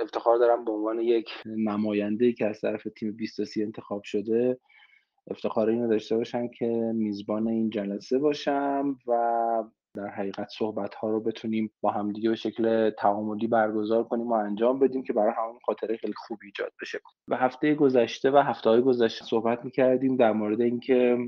افتخار دارم به عنوان یک نماینده که از طرف تیم 20 انتخاب شده افتخار اینو داشته باشم که میزبان این جلسه باشم و در حقیقت صحبت ها رو بتونیم با همدیگه به شکل تعاملی برگزار کنیم و انجام بدیم که برای همون خاطره خیلی خوب ایجاد بشه. و هفته گذشته و هفته های گذشته صحبت می‌کردیم در مورد اینکه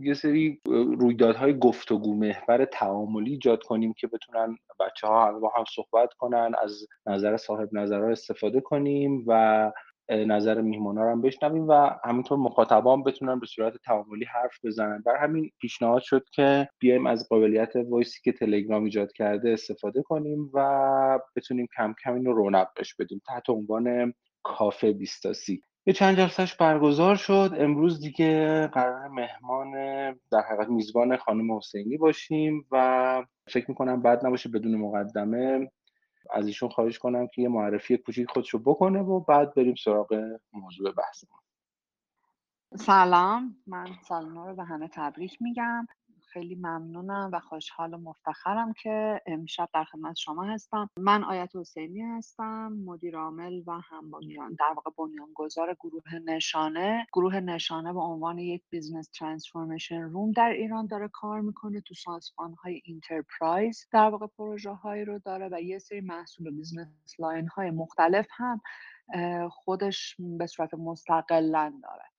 یه سری رویدادهای گفتگو محور تعاملی ایجاد کنیم که بتونن بچه ها با هم صحبت کنن از نظر صاحب نظرها استفاده کنیم و نظر میهمان ها رو هم بشنویم و همینطور مخاطبان بتونن به صورت تعاملی حرف بزنن. بر همین پیشنهاد شد که بیایم از قابلیت وایسی که تلگرام ایجاد کرده استفاده کنیم و بتونیم کم کم اینو رونق بش بدیم تحت عنوان کافه بیستاسی. یه چند جلسهش برگزار شد. امروز دیگه قرار مهمان در حقیقت میزبان خانم حسینی باشیم و فکر می‌کنم بد نباشه بدون مقدمه. از ایشون خواهش کنم که یه معرفی کوچیک خودشو بکنه و بعد بریم سراغ موضوع بحثمون. سلام. من سال نو رو به همه تبریک میگم. خیلی ممنونم و خوشحال و مفتخرم که امشب در خدمت شما هستم. من آیت حسینی هستم مدیر عامل و هم بنیان در واقع بنیانگذار گروه نشانه. گروه نشانه به عنوان یک business transformation room در ایران داره کار می‌کنه تو سازمان های enterprise در واقع پروژه هایی رو داره و یه سری محصول و business line های مختلف هم خودش به صورت مستقلا داره.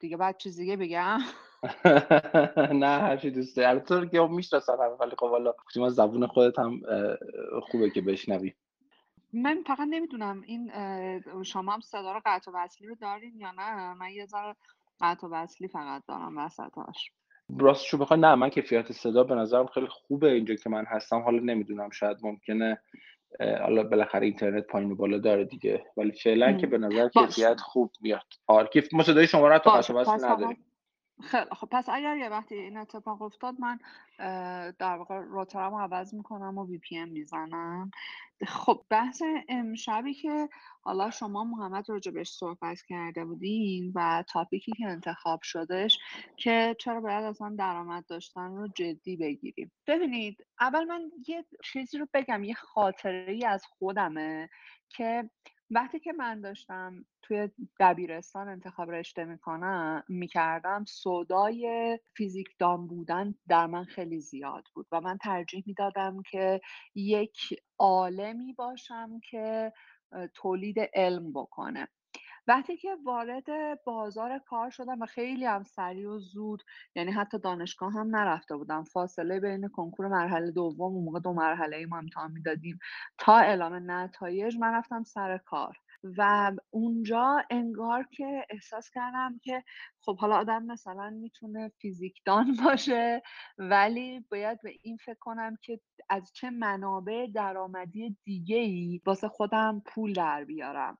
دیگه بعد چیز دیگه بگم. نه هر چی دوست داری. البته که می‌شناسم ولی خب والا از زبون خودت هم خوبه که بشنوی. من فقط نمی‌دونم این شما هم صدا رو قطع و وصلی رو دارین یا نه؟ من یه ذره قطع و وصلی فقط دارم وسطاش. راستشو بخوای نه من کیفیت صدا به نظرم خیلی خوبه اینجا که من هستم. حالا نمی‌دونم شاید ممکنه حالا بالاخره اینترنت پایین و بالا داره دیگه. ولی فعلا که به نظر کیفیت خوب میاد. آره کیف ما صدای شما رو تو و نداریم. خیلی خب پس اگر یه وقتی این اتفاق افتاد من در واقع روترم رو عوض می‌کنم و وی پی ام می‌زنم. خب بحث امشبی که حالا شما محمد راجبش صحبت کرده بودین و تاپیکی که انتخاب شدش که چرا باید اصلا درآمد داشتن رو جدی بگیریم. ببینید اول من یه چیزی رو بگم یه خاطره ای از خودمه که وقتی که من داشتم توی دبیرستان انتخاب رشته می‌کنم می‌کردم صدای فیزیکدان بودن در من خیلی زیاد بود و من ترجیح می‌دادم که یک عالمی باشم که تولید علم بکنه. وقتی که وارد بازار کار شدم و خیلی هم سریع و زود یعنی حتی دانشگاه هم نرفته بودم. فاصله بین کنکور مرحله دوم و موقع دو مرحله ای ما امتحان می‌دادیم تا اعلام نتایج من رفتم سر کار. و اونجا انگار که احساس کردم که خب حالا آدم مثلا می‌تونه فیزیکدان باشه ولی باید به این فکر کنم که از چه منابع درآمدی دیگه ای واسه خودم پول در بیارم.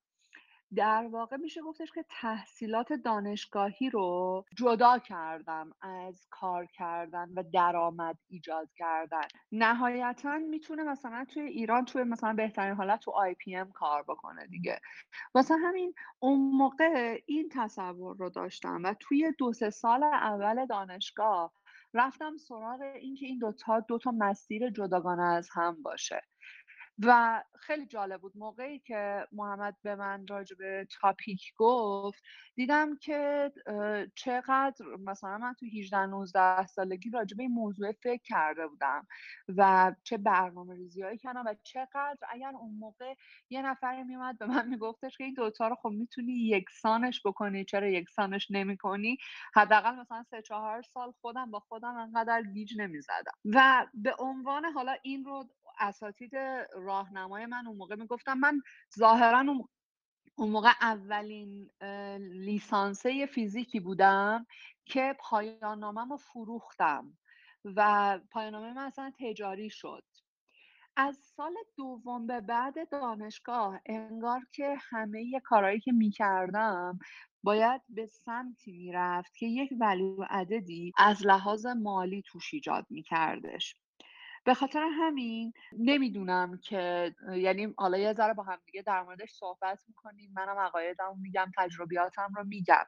در واقع میشه گفتش که تحصیلات دانشگاهی رو جدا کردم از کار کردن و درآمد ایجاد کردن. نهایتا می‌تونه مثلا توی ایران توی مثلا بهترین حالت تو آی پی ام کار بکنه دیگه. واسه همین اون موقع این تصور رو داشتم و توی دو سه سال اول دانشگاه رفتم سراغ اینکه این دوتا دو تا مسیر جداگانه از هم باشه. و خیلی جالب بود. موقعی که محمد به من راجع به تاپیک گفت دیدم که چقدر مثلا من تو 18 19 سالگی راجع به این موضوع فکر کرده بودم و چه برنامه ریزی هایی کردم و چقدر اگر اون موقع یه نفر میومد به من میگفتش که این دوتا رو خب می‌تونی یکسانش بکنی. چرا یکسانش نمی‌کنی؟ حداقل مثلا سه چهار سال خودم با خودم انقدر گیج نمی‌زدم. و به عنوان حالا این رو اساتید راهنمای من اون موقع می‌گفتم من ظاهرا اون موقع اولین لیسانسه فیزیکی بودم که پایان رو فروختم و پایان نامه من اصلا تجاری شد. از سال دوم به بعد دانشگاه انگار که همه کارهایی که می‌کردم باید به سمتی می‌رفت که یک ولیو عددی از لحاظ مالی توش ایجاد میکردش. به خاطر همین نمی‌دونم که یعنی حالا یه ذره با هم دیگه در موردش صحبت می‌کنیم منم عقایدم میگم تجربیاتم رو میگم.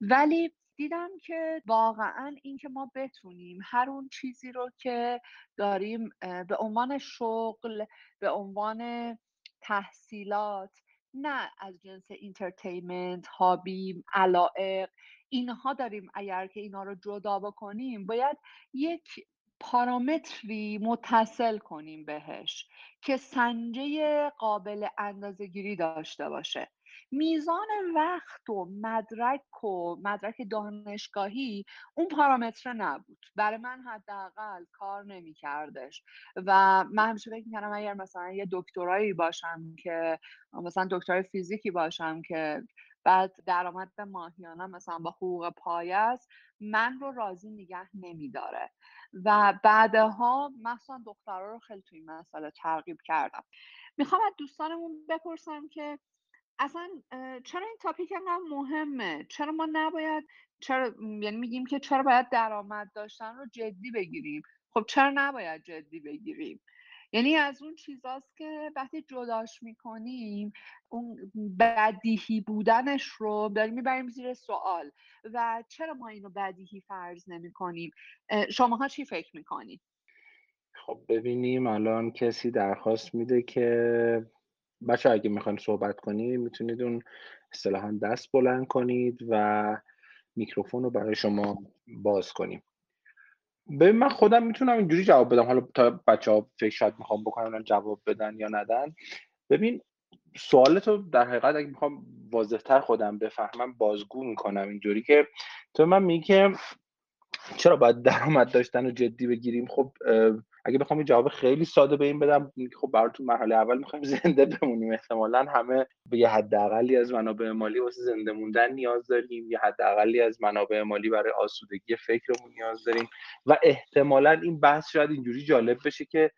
ولی دیدم که واقعا اینکه ما بتونیم هر اون چیزی رو که داریم به عنوان شغل به عنوان تحصیلات نه از جنس entertainment hobby علائق اینها داریم اگر که اینا رو جدا بکنیم باید یک پارامتری متصل کنیم بهش که سنجه قابل اندازه گیری داشته باشه. میزان وقت و مدرک و مدرک دانشگاهی اون پارامتر نبود. برای من حداقل کار نمیکردش. و من همیشه فکر می‌کردم اگر مثلا یه دکترایی باشم که مثلا دکترای فیزیکی باشم که بعد درآمد ماهیانه مثلا با حقوق پایست من رو راضی نگه نمیداره. و بعدها مثلا دخترها رو خیلی توی این مسئله ترغیب کردم. می‌خوام از دوستانمون بپرسم که اصلا چرا این تاپیک انقدر مهمه؟ چرا ما نباید چرا یعنی میگیم که چرا باید درآمد داشتن رو جدی بگیریم؟ خب چرا نباید جدی بگیریم؟ یعنی از اون چیزاست که وقتی جداش می‌کنیم اون بدیهی بودنش رو داریم می‌بریم زیر سوال. و چرا ما اینو بدیهی فرض نمی کنیم شماها چی فکر می‌کنید؟ خب ببینیم الان کسی درخواست میده که بچه اگه می‌خواین صحبت کنید می‌تونید اون اصطلاحا دست بلند کنید و میکروفون رو برای شما باز کنیم. ببین من خودم می‌تونم اینجوری جواب بدم. حالا تا بچه ها فکر شاید می‌خوام بکنن جواب بدن یا ندن. ببین سوالتو در حقیقت اگه می‌خوام واضحتر خودم بفهمم بازگو می‌کنم اینجوری که تو من میگی که چرا باید درآمد داشتن رو جدی بگیریم؟ خب اگه بخوام یه جواب خیلی ساده به این بدم خب براتون مرحله اول می‌خوایم زنده بمونیم. احتمالا همه به یه حداقلی از منابع مالی واسه زنده موندن نیاز داریم. یه حداقلی از منابع مالی برای آسودگی فکرمون نیاز داریم. و احتمالا این بحث شاید اینجوری جالب بشه که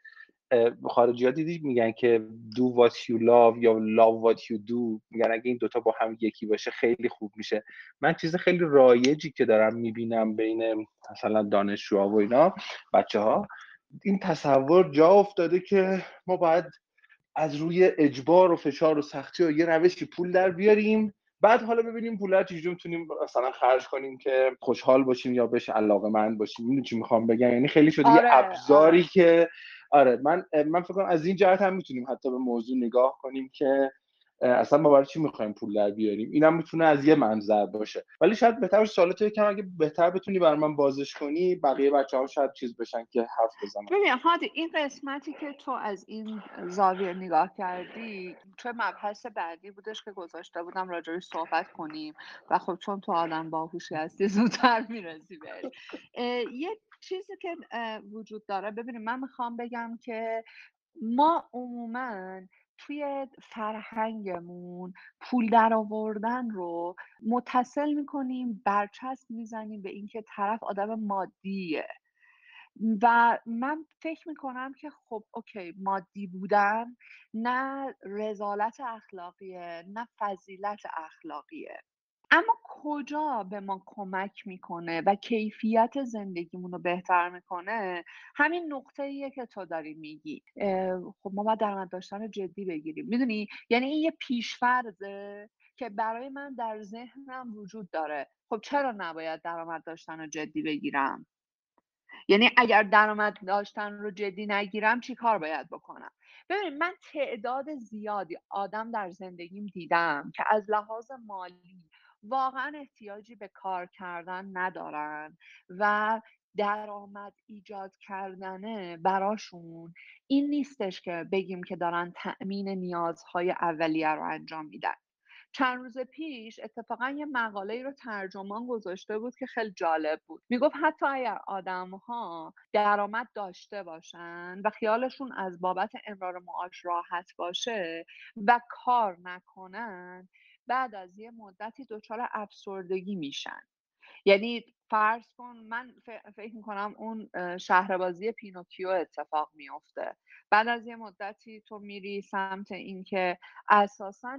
خارجی ها دیدی میگن که do what you love یا love what you do میگن اگه این دوتا با هم یکی باشه خیلی خوب میشه. من چیز خیلی رایجی که دارم می‌بینم بین مثلا دانشجوها و اینا بچه ها این تصور جا افتاده که ما باید از روی اجبار و فشار و سختی و یه روشی پول در بیاریم. بعد حالا ببینیم پول چجوری می‌تونیم مثلا خرج کنیم که خوشحال باشیم یا بهش علاقه مند باشیم. اینو چی می‌خوام بگم؟ یعنی خیلی شده آره، یه ابزاری آره. که آره من من فکر کنم از این جهت هم می‌تونیم حتی به موضوع نگاه کنیم که اصلا ما برای چی می‌خوایم پول در بیاریم؟ اینم می‌تونه از یه منظر باشه. ولی شاید بهتر سوالات یکم اگه بهتر بتونی بر من بازش کنی بقیه بچه ها شاید چیز بشن که حرف بزنن. ببین هادی این قسمتی که تو از این زاویه نگاه کردی تو مبحث بعدی بودش که گذاشته بودم راجعش صحبت کنیم و خب چون تو آدم باهوشی هستی زودتر می‌رسی بهش. یه چیزی که وجود داره ببینیم من می‌خوام بگم که ما عموما توی فرهنگمون پول در آوردن رو متصل می‌کنیم برچسب می‌زنیم به اینکه طرف آدم مادیه. و من فکر می‌کنم که خب اوکی مادی بودن نه رزالت اخلاقیه نه فضیلت اخلاقیه. اما کجا به ما کمک می‌کنه و کیفیت زندگیمون رو بهتر می‌کنه؟ همین نقطه ایه که تو داری میگی. خب ما باید درآمد داشتن رو جدی بگیریم. می‌دونی؟ یعنی این یه پیشفرزه که برای من در ذهنم وجود داره. خب چرا نباید درآمد داشتن رو جدی بگیرم؟ یعنی اگر درآمد داشتن رو جدی نگیرم چی کار باید بکنم؟ ببین من تعداد زیادی آدم در زندگیم دیدم که از لحاظ مالی واقعا احتیاجی به کار کردن ندارن و درآمد ایجاد کردنه براشون این نیستش که بگیم که دارن تأمین نیازهای اولیه رو انجام میدن. چند روز پیش اتفاقا یه مقاله رو ترجمان گذاشته بود که خیلی جالب بود. می‌گفت حتی اگر آدم ها درآمد داشته باشن و خیالشون از بابت امرار معاش راحت باشه و کار نکنن بعد از یه مدتی دچار افسردگی میشن. یعنی فرض کن من فکر می‌کنم اون شهربازی پینوکیو اتفاق میفته بعد از یه مدتی تو میری سمت اینکه اساسا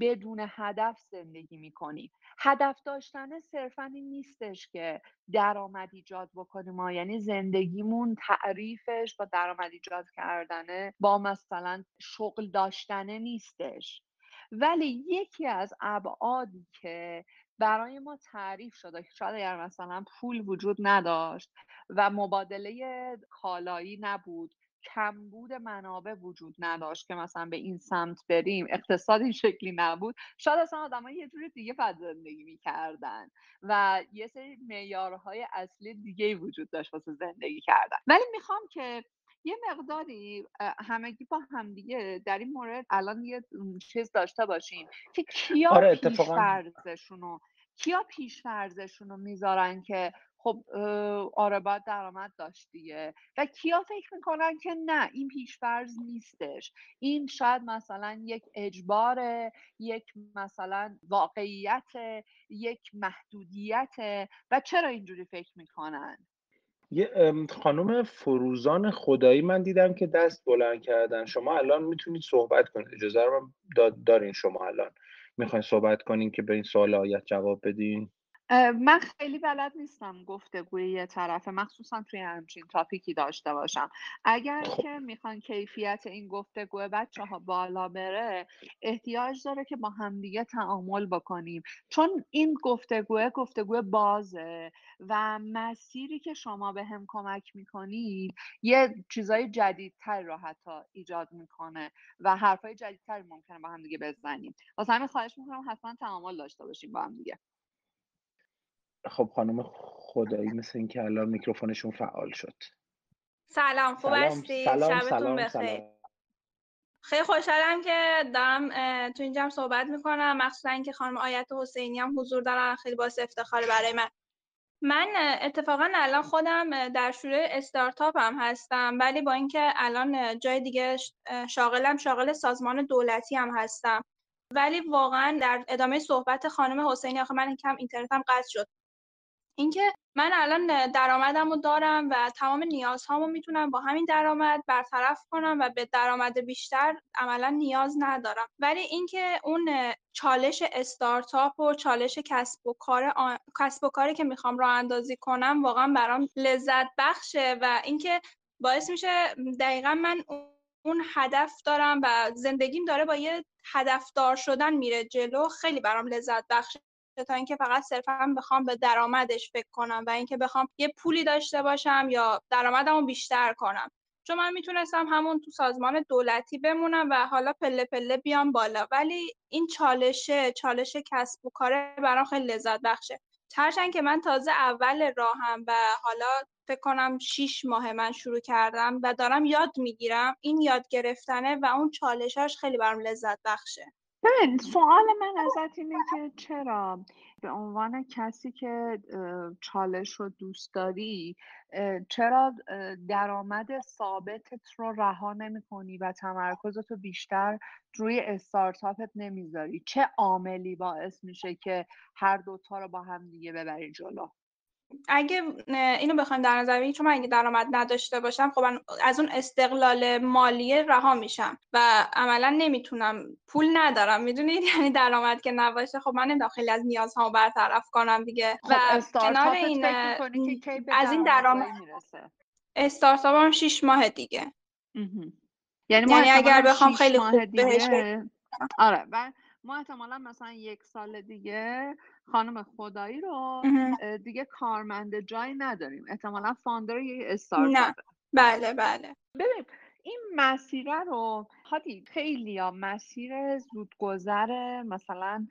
بدون هدف زندگی می‌کنی. هدف داشتن صرفا این نیستش که درآمد ایجاد بکنیم ما یعنی زندگیمون تعریفش با درآمد ایجاد کردنه با مثلا شغل داشتنه نیستش. ولی یکی از ابعادی که برای ما تعریف شده که شاید اگر مثلا پول وجود نداشت و مبادله کالایی نبود کمبود منابع وجود نداشت که مثلا به این سمت بریم اقتصاد این شکلی نبود شاید اصلا آدم یه جور دیگه فد زندگی می‌کردن و یه سری معیارهای اصلی دیگه وجود داشت واسه زندگی کردن. ولی می‌خوام که یه مقداری همگی با همدیگه در این مورد الان یه چیز داشته باشیم که کیا آره پیشفرزشون کیا پیشفرزشون رو می‌ذارن که خب آره باید درآمد داشت دیگه و کیا فکر می‌کنن که نه این پیشفرز نیستش. این شاید مثلا یک اجبار یک مثلا واقعیت یک محدودیت و چرا اینجوری فکر می‌کنن؟ یه خانم فروزان خدایی من دیدم که دست بلند کردن. شما الان می‌تونید صحبت کنید. اجازه رو دارین شما الان. می‌خواین صحبت کنین که به این سوال آیت جواب بدین؟ من خیلی بلد نیستم گفتگوی یه طرفه. مخصوصا توی همچین تاپیکی داشته باشم. اگر خب. که می‌خوان کیفیت این گفتگو بچه ها بالا بره احتیاج داره که با همدیگه تعامل بکنیم. چون این گفتگوه گفتگو بازه و مسیری که شما به هم کمک می‌کنید یه چیزای جدیدتر رو حتی ایجاد می‌کنه و حرفای جدیدتر ممکنه با همدیگه بزنیم. واسه همین خواهش می‌کنم حتما تعامل داشته باشیم با همدیگه. خب خانم خدایی مثل اینکه الان میکروفونشون فعال شد. سلام خوب هستی؟ شبتون بخیر. خیلی خوشحالم که دارم تو اینجا صحبت می‌کنم. مخصوصا اینکه خانم آیت حسینی هم حضور دارن خیلی باعث افتخار برای من. من اتفاقا الان خودم در شروع استارتاپ هم هستم ولی با اینکه الان جای دیگه شاغلم شاغل سازمان دولتی هم هستم. ولی واقعا در ادامه صحبت خانم حسینی آخه من کم اینترنتم قطع شد. اینکه من الان درآمدم رو دارم و تمام نیازهامو می‌تونم با همین درآمد برطرف کنم و به درآمد بیشتر عملا نیاز ندارم. ولی اینکه اون چالش استارتاپ و چالش کسب و کار کسب و کاری که می‌خوام راه اندازی کنم واقعا برام لذت بخشه و اینکه باعث میشه دقیقا من اون هدف دارم و زندگیم داره با یه هدفدار شدن میره جلو خیلی برام لذت بخشه. تا اینکه فقط صرفا بخوام به درآمدش فکر کنم و اینکه بخوام یه پولی داشته باشم یا درآمدمو بیشتر کنم. چون من می‌تونستم همون تو سازمان دولتی بمونم و حالا پله پله بیام بالا. ولی این چالشه چالش کسب و کاره برام خیلی لذت بخشه. هرچند که من تازه اول راهم و حالا فکر کنم شیش ماه من شروع کردم و دارم یاد می‌گیرم این یاد گرفتنه و اون چالشاش خیلی برام لذت بخشه. ببین سوال من ازت اینه که چرا؟ به عنوان کسی که چالش رو دوست داری چرا درآمد ثابتت رو رها نمی کنی و تمرکزت رو بیشتر روی استارتاپت نمی‌ذاری؟ چه عاملی باعث میشه که هر دوتا رو با هم دیگه ببری جلو؟ اگه اینو بخوایم در نظر بگیریم چون من اگه درآمد نداشته باشم خب از اون استقلال مالی رها میشم و عملا نمی‌تونم پول ندارم. می‌دونید یعنی درآمد که نباشه خب من نمی‌دونم خیلی از نیازهامو برطرف کنم دیگه. خب و کنار این از این درآمد استارتاپ هم 6 ماه دیگه. یعنی, یعنی اگر بخوام خیلی خوب بهش آره و ما احتمالا مثلا یک سال دیگه خانم خدایی رو دیگه کارمند جایی نداریم. احتمالا فاندر یه استارتاپ. نه. بله بله. ببین این مسیر رو هادی خیلی یا مسیر زودگذر مثلا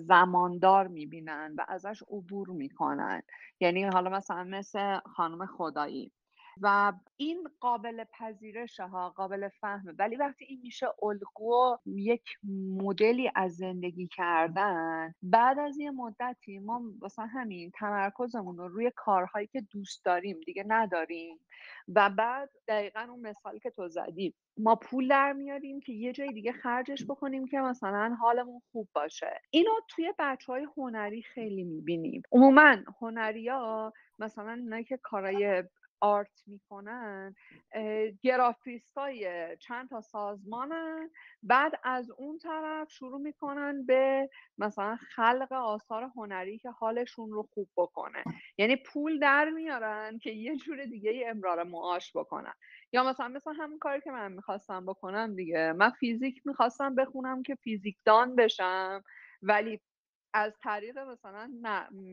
زماندار می‌بینن و ازش عبور می‌کنن. یعنی حالا مثلا مثل خانم خدایی. و این قابل پذیرش ها قابل فهمه. ولی وقتی این میشه الگو یک مدلی از زندگی کردن بعد از یه مدتی ما واسه همین تمرکزمون رو روی کارهایی که دوست داریم دیگه نداریم و بعد دقیقا اون مثال که تو زدی ما پول در میاریم که یه جای دیگه خرجش بکنیم که مثلا حالمون خوب باشه. اینو توی بچه های هنری خیلی می‌بینیم. عموما هنری ها مثلا اونایی که کارای آرت می‌کنن گرافیست های چند تا سازمانن. بعد از اون طرف شروع می‌کنن به مثلا خلق آثار هنری که حالشون رو خوب بکنه. یعنی پول در میارن که یه جور دیگه امرار معاش بکنن. یا مثلا مثلا همون کاری که من می‌خواستم بکنم دیگه. من فیزیک می‌خواستم بخونم که فیزیکدان بشم ولی از طریق مثلا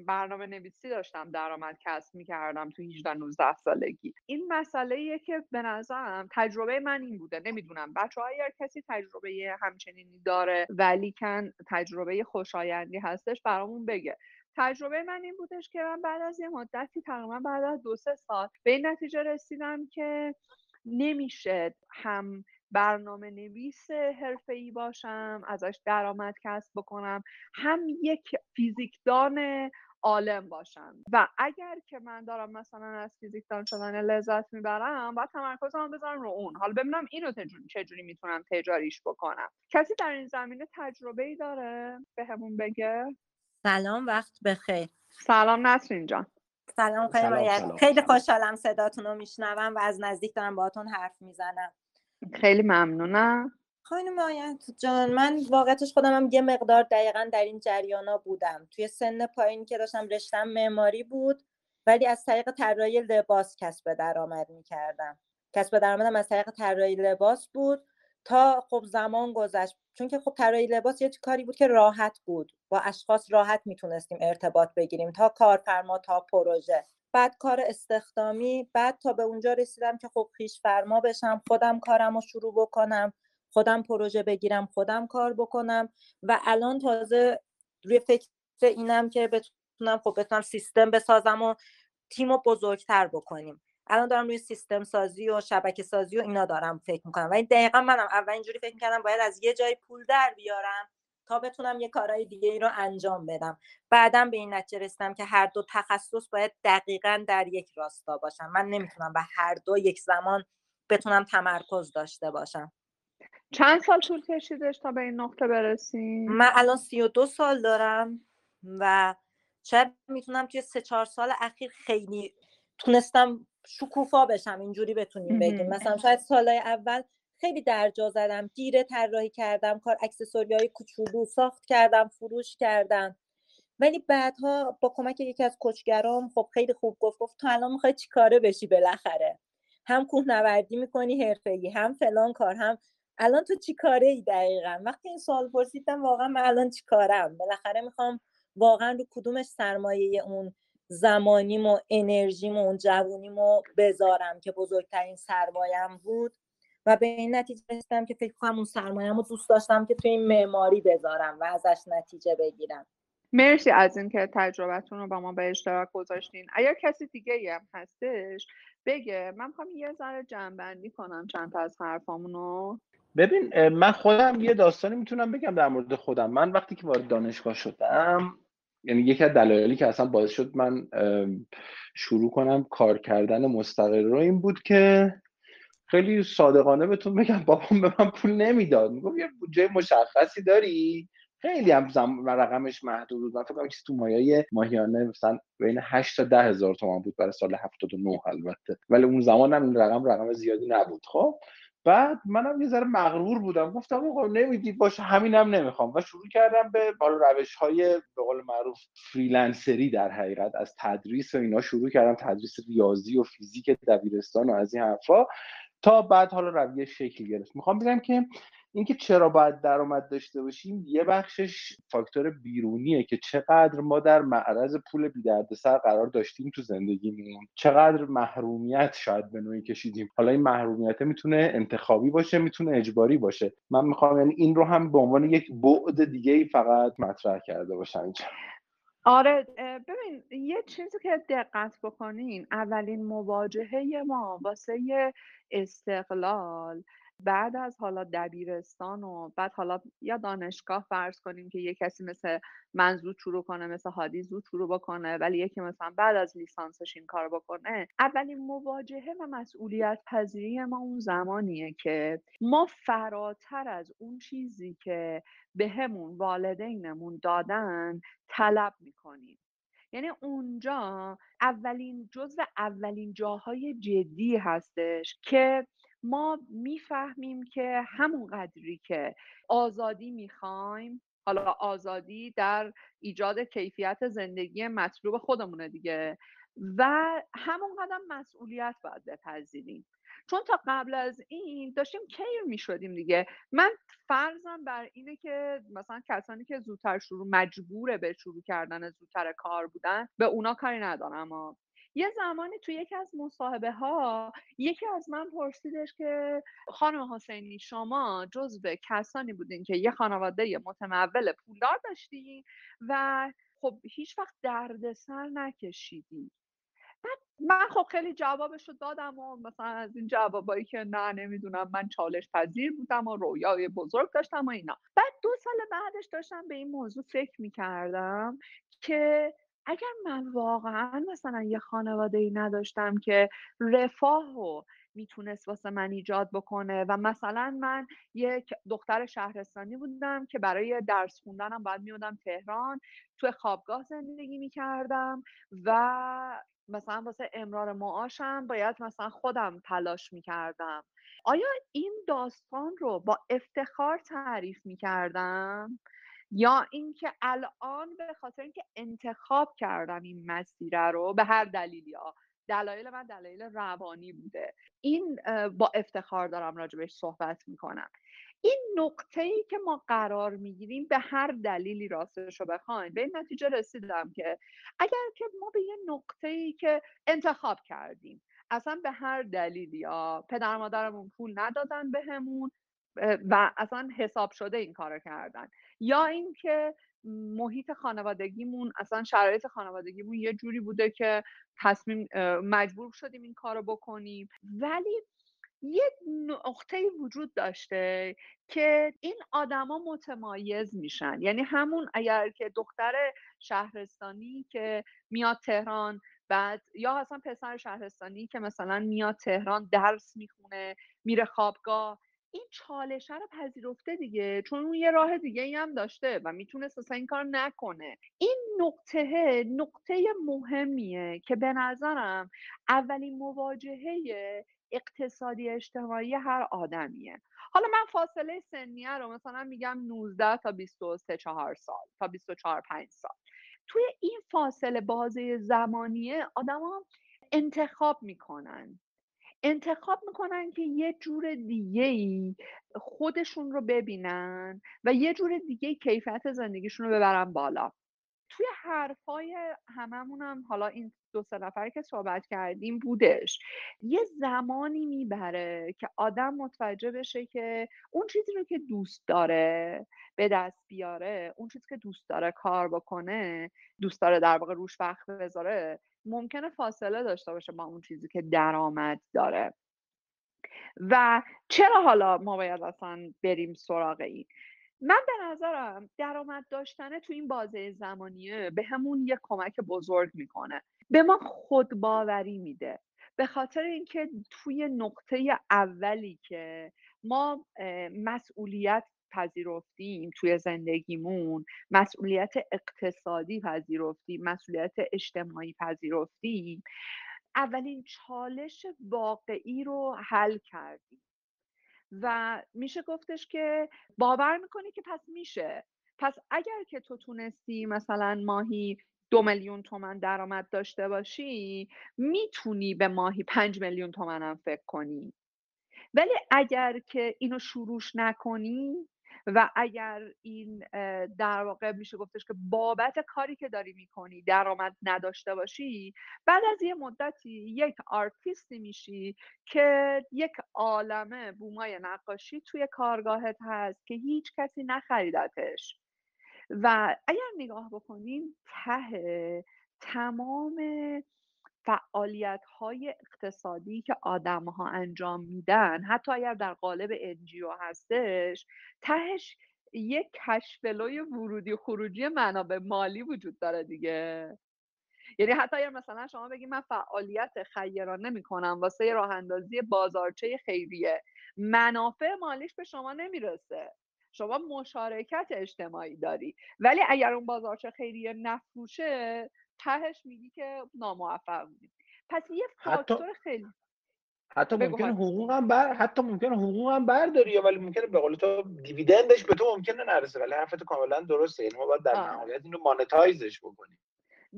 برنامه نویسی داشتم درآمد کسب می‌کردم تو 18 19 سالگی. این مسئله که به نظرم تجربه من این بوده. نمی‌دونم بچه اگر کسی تجربه همچنینی داره ولی کن تجربه خوشایندی هستش برامون بگه. تجربه من این بودش که من بعد از یه مدتی تقریبا بعد از دو سه سال به این نتیجه رسیدم که نمیشه هم برنامه نویس ای باشم ازش درآمد کسب بکنم هم یک فیزیکدان عالم باشم. و اگر که من دارم مثلا از فیزیکدان شدن لذت می‌برم باید تمرکزم بذارم رو اون. حالا ببینم اینو چجوری می‌تونم تجاریش بکنم. کسی در این زمینه تجربه ای داره؟ به همون بگه. سلام وقت بخیر. سلام نسرین جان. سلام خیلی خیلی خوشحالم صداتون رو میشنوم و از نزدیک دارم باهاتون حرف می‌زنم. خیلی ممنونم. خانم آیت جان من واقعتش خودم هم یه مقدار دقیقا در این جریانا بودم. توی سن پایین که داشتم رشتم معماری بود ولی از طریق طراحی لباس کسب درآمد می‌کردم. کسب درآمدم از طریق طراحی لباس بود تا خب زمان گذشت. چون که خب طراحی لباس یه کاری بود که راحت بود. با اشخاص راحت می‌تونستیم ارتباط بگیریم تا کارفرما تا پروژه. بعد کار استخدامی بعد تا به اونجا رسیدم که خب خیش فرما بشم خودم کارم رو شروع بکنم خودم پروژه بگیرم خودم کار بکنم و الان تازه روی فکر اینم که بتونم خب بتونم سیستم بسازم و تیم رو بزرگتر بکنیم. الان دارم روی سیستم سازی و شبکه سازی و اینا دارم فکر می‌کنم. ولی دقیقا منم اول اینجوری فکر می‌کردم باید از یه جای پول در بیارم تا بتونم یه کارهای دیگه ای رو انجام بدم. بعدم به این نتیجه رسیدم که هر دو تخصص باید دقیقا در یک راستا باشم من نمی‌تونم به هر دو یک زمان بتونم تمرکز داشته باشم. چند سال طول کشیدش تا به این نقطه برسیم؟ من الان سی و دو سال دارم و شاید می‌تونم توی سه چهار سال اخیر خیلی تونستم شکوفا بشم اینجوری بتونیم بگیم. مثلا شاید سالهای اول خیلی درجا زدم. گیره طراحی کردم کار اکسسوری های کوچولو ساخت کردم فروش کردم. ولی بعدها با کمک یکی از کوچگرام خب خیلی خوب گفت گفت تو الان می‌خوای چیکاره بشی بالاخره؟ هم کوهنوردی می‌کنی حرفه‌ای هم فلان کار هم الان تو چی کاره ای دقیقا؟ وقتی این سوال پرسیدم واقعا من الان چی کارم؟ بالاخره می‌خوام واقعا رو کدومش سرمایه اون زمانیم و انرژیم و اون جوونیمو بذارم که بزرگترین سرمایم بود؟ و به این نتیجه رسیدم که فکر کنم اون سرمایه‌مو دوست داشتم که توی این معماری بذارم و ازش نتیجه بگیرم. مرسی از اینکه تجربتون رو با ما به اشتراک گذاشتین. اگر کسی دیگه هم هستش بگه. من می‌خوام یه ذره جنبندی کنم چند تا از حرفامونو. ببین من خودم یه داستانی می‌تونم بگم در مورد خودم. من وقتی که وارد دانشگاه شدم یعنی یکی از دلایلی که اصلا باعث شد من شروع کنم کار کردن مستقل رو این بود که خیلی صادقانه بهتون بگم بابام به من پول نمی‌داد. می‌گفت یه بودجه مشخصی داری؟ خیلی هم زم... رقمش محدود بود. من فکر کنم تو مایای ماهیانه مثلا بین 8 تا 10 هزار تومان بود برای سال 79 البته. ولی اون زمان هم این رقم رقم زیادی نبود. خب بعد منم یه ذره مغرور بودم. گفتم آقا نمیدی؟ باشه همینم نمی‌خوام. و شروع کردم به بالا روش های به قول معروف فریلنسری در حقیقت. از تدریس و اینا شروع کردم. تدریس ریاضی و فیزیک دبیرستان و از این حرفا. تا بعد حالا رویه شکل گرفت. می‌خوام بگم که اینکه چرا باید درآمد داشته باشیم یه بخشش فاکتور بیرونیه که چقدر ما در معرض پول بیدردسر قرار داشتیم تو زندگیمون. چقدر محرومیت شاید به نوعی کشیدیم. حالا این محرومیت می‌تونه انتخابی باشه می‌تونه اجباری باشه. من می‌خوام یعنی این رو هم به عنوان یک بعد دیگه ای فقط مطرح کرده باشم اینجا. آره ببین یه چیزی که دقت بکنین اولین مواجهه ما واسه استقلال بعد از حالا دبیرستان و بعد حالا یا دانشگاه فرض کنیم که یه کسی مثل من زود شروع کنه مثل هادی زود شروع بکنه ولی یکی مثلا بعد از لیسانسش این کار بکنه اولین مواجهه و مسئولیت پذیری ما اون زمانیه که ما فراتر از اون چیزی که به همون والدینمون دادن طلب می‌کنیم. یعنی اونجا اولین جزو اولین جاهای جدی هستش که ما می‌فهمیم که همون قدری که آزادی می‌خوایم حالا آزادی در ایجاد کیفیت زندگی مطلوب خودمونه دیگه و همون قدم مسئولیت باید بپذیریم. چون تا قبل از این داشتیم کیر می شدیم دیگه. من فرضم بر اینه که مثلا کسانی که زودتر شروع مجبوره به شروع کردن زودتر کار بودن به اونا کاری ندارم. اما یه زمانی تو یکی از مصاحبه ها یکی از من پرسیدش که خانم حسینی شما جزو کسانی بودین که یه خانواده متمول پولدار داشتین و خب هیچ وقت دردسر نکشیدی بعد من خب خیلی جوابش رو دادم و مثلا از این جوابایی که نه نمی‌دونم من چالش پذیر بودم و رویای بزرگ داشتم و اینا. بعد دو سال بعدش داشتم به این موضوع فکر می‌کردم که اگر من واقعا مثلا یه خانواده ای نداشتم که رفاه و می‌تونست واسه من ایجاد بکنه و مثلا من یک دختر شهرستانی بودم که برای درس خوندنم باید میودم تهران توی خوابگاه زندگی می‌کردم و مثلا واسه امرار معاشم باید مثلا خودم تلاش می‌کردم. آیا این داستان رو با افتخار تعریف می‌کردم؟ یا اینکه الان به خاطر اینکه انتخاب کردم این مسیره رو به هر دلیلی ها دلایل من دلایل روانی بوده. این با افتخار دارم راجبش صحبت می‌کنم. این نقطه ای که ما قرار می‌گیریم به هر دلیلی راستش رو بخواین به این نتیجه رسیدم که اگر که ما به یه نقطه ای که انتخاب کردیم اصلا به هر دلیلی یا پدر مادرمون پول ندادن بهمون و اصلا حساب شده این کارو کردن. یا اینکه محیط خانوادگیمون اصلا شرایط خانوادگیمون یه جوری بوده که تصمیم مجبور شدیم این کارو بکنیم. ولی یه نقطه وجود داشته که این آدما متمایز میشن. یعنی همون اگر که دختر شهرستانی که میاد تهران بعد یا اصلا پسر شهرستانی که مثلا میاد تهران درس می‌خونه میره خوابگاه این چالشه رو پذیرفته دیگه. چون اون یه راه دیگه ای هم داشته و می‌تونست اصلا این کار نکنه. این نقطه نقطه مهمیه که به نظرم اولین مواجهه اقتصادی اجتماعی هر آدمیه. حالا من فاصله سنیه رو مثلا میگم 19 تا 23 4 سال تا 24 5 سال. توی این فاصله بازه زمانیه آدما انتخاب می‌کنن. انتخاب می‌کنن که یه جور دیگه ای خودشون رو ببینن و یه جور دیگه کیفیت زندگیشون رو ببرن بالا. توی حرفای هممونم حالا این دو سه نفری که صحبت کردیم بودش یه زمانی می‌بره که آدم متوجه بشه که اون چیزی رو که دوست داره به دست بیاره اون چیزی که دوست داره کار بکنه دوست داره در واقع روش وقت بذاره ممکنه فاصله داشته باشه با اون چیزی که درآمد داره. و چرا حالا ما باید اصلا بریم سراغ این؟ من به نظرم درآمد داشتن تو این بازه زمانیه به همون یه کمک بزرگ می‌کنه. به ما خودباوری میده. به خاطر اینکه توی نقطه اولی که ما مسئولیت پذیرفتیم توی زندگیمون مسئولیت اقتصادی پذیرفتیم مسئولیت اجتماعی پذیرفتیم اولین چالش واقعی رو حل کردیم. و میشه گفتش که باور می‌کنی که پس میشه. پس اگر که تو تونستی مثلا ماهی دو میلیون تومن درآمد داشته باشی می‌تونی به ماهی پنج میلیون تومن هم فکر کنی. ولی اگر که اینو شروعش نکنی و اگر این در واقع میشه گفتش که بابت کاری که داری می‌کنی درآمد نداشته باشی بعد از یه مدتی یک آرتیستی میشی که یک عالمه بومای نقاشی توی کارگاهت هست که هیچ کسی نخریدتش. و اگر نگاه بکنیم ته تمام فعالیت های اقتصادی که آدم ها انجام میدن حتی اگر در قالب انجیو هستش تهش یک کشفلوی ورودی خروجی منابع مالی وجود داره دیگه. یعنی حتی اگر مثلا شما بگید من فعالیت خیرانه می‌کنم واسه راه اندازی بازارچه خیریه منافع مالیش به شما نمی‌رسه. شما مشارکت اجتماعی داری. ولی اگر اون بازارچه خیریه نفروشه تهش میگی که ناموفق بودی. پس یه فاکتور حتی... خیلی حتی ممکنه حقوق هم بر حتی ممکنه حقوق هم برداری ولی ممکنه به قول تو دیویدندش به تو ممکنه نرسه. ولی حرفت کاملا درسته. یعنی ما باید در نهایت اینو مانتایزش بکنیم.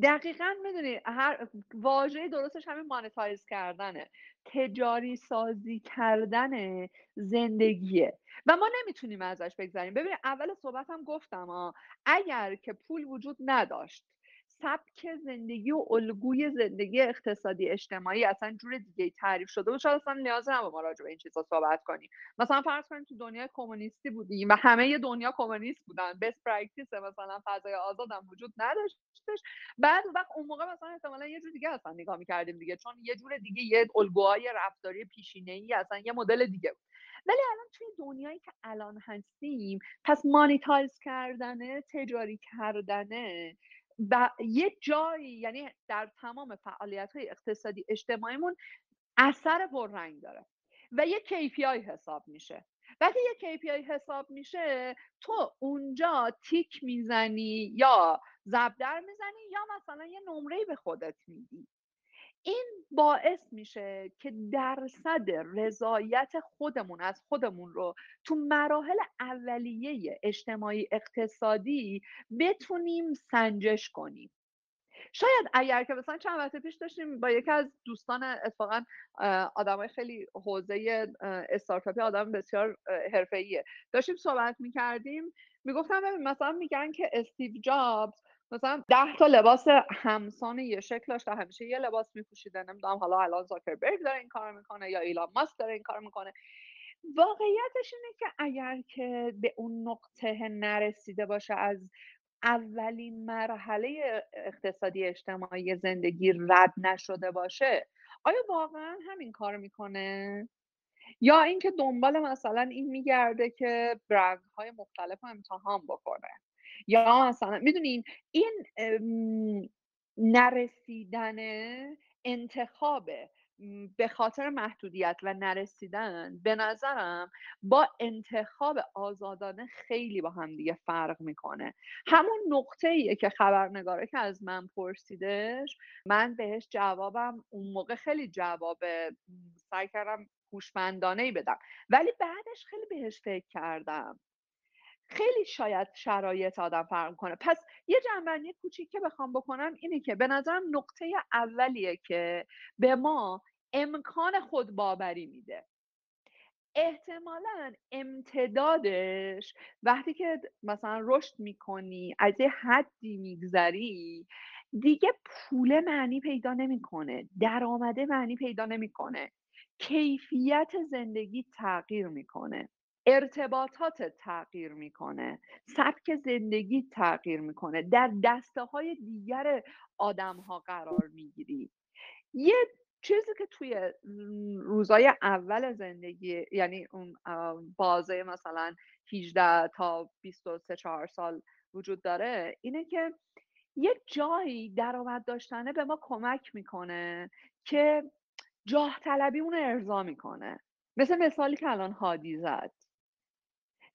دقیقا می‌دونی هر واژه درستش همین مانتایز کردنه. تجاری سازی کردن زندگیه. و ما نمی‌تونیم ازش بگذاریم ببینید اول صحبت هم گفتم ها اگر که پول وجود نداشت سبک زندگی و الگوی زندگی اقتصادی اجتماعی اصلا جور دیگه تعریف شده و شاید اصلا نیاز نبود ما راجع به این چیزا صحبت کنیم. مثلا فرض کنیم تو دنیای کمونیستی بودیم و همه دنیا کمونیست بودن. best practice مثلا فضای آزاد هم وجود نداشتش. بعد اون موقع مثلا احتمالا یه جور دیگه اصلا نگاه می‌کردیم دیگه. چون یه جور دیگه یه الگوهای رفتاری پیشینه ای اصلا یه مدل دیگه بود. ولی الان توی دنیایی که الان هستیم پس مانیتایز کردنه تجاری کردنه و یه جایی یعنی در تمام فعالیت های اقتصادی اجتماعیمون اثر پررنگ داره و یه KPI حساب میشه. وقتی یه KPI حساب میشه تو اونجا تیک می‌زنی یا زبدر می‌زنی یا مثلا یه نمره به خودت میدی. این باعث میشه که درصد رضایت خودمون از خودمون رو تو مراحل اولیه اجتماعی اقتصادی بتونیم سنجش کنیم. شاید اگر که مثلا چند وقت پیش داشتیم با یکی از دوستان اتفاقا آدمای خیلی حوزه استارتاپی آدم بسیار حرفه‌ایه. داشتیم صحبت می‌کردیم می‌گفتم مثلا میگن که استیو جابز مثلا ده تا لباس همسان یه شکل داشته همیشه یه لباس میپوشیده. نمی‌دونم حالا الان زاکربرگ داره این کار می‌کنه یا ایلان ماسک داره این کار می‌کنه. واقعیتش اینه که اگر که به اون نقطه نرسیده باشه از اولین مرحله اقتصادی اجتماعی زندگی رد نشده باشه آیا واقعا همین کار می‌کنه؟ یا اینکه دنبال مثلا این میگرده که برندهای مختلف رو امتحان بکنه؟ یا مثلا می‌دونین این نرسیدن انتخاب به خاطر محدودیت و نرسیدن به نظرم با انتخاب آزادانه خیلی با هم دیگه فرق می‌کنه همون نقطه ایه که خبرنگاره که از من پرسیدش من بهش جوابم اون موقع خیلی جواب سعی کردم هوشمندانه ای بدم ولی بعدش خیلی بهش فکر کردم خیلی شاید شرایط آدم فرق کنه. پس یه جنبندی کوچیک که بخوام بکنم اینه که به نظرم نقطه اولیه که به ما امکان خودباوری میده. احتمالا امتدادش وقتی که مثلا رشد می‌کنی از یه حدی میگذری دیگه پول معنی پیدا نمی‌کنه درآمده معنی پیدا نمی‌کنه کیفیت زندگی تغییر می‌کنه. ارتباطات تغییر می‌کنه سبک زندگی تغییر می‌کنه در دسته های دیگر آدم ها قرار می‌گیری. یه چیزی که توی روزای اول زندگی یعنی اون بازه مثلا 18 تا 23 4 سال وجود داره اینه که یه جایی درآمد داشتنه به ما کمک می‌کنه که جاه طلبیمون رو ارضا می‌کنه. مثل مثالی که الان هادی زد.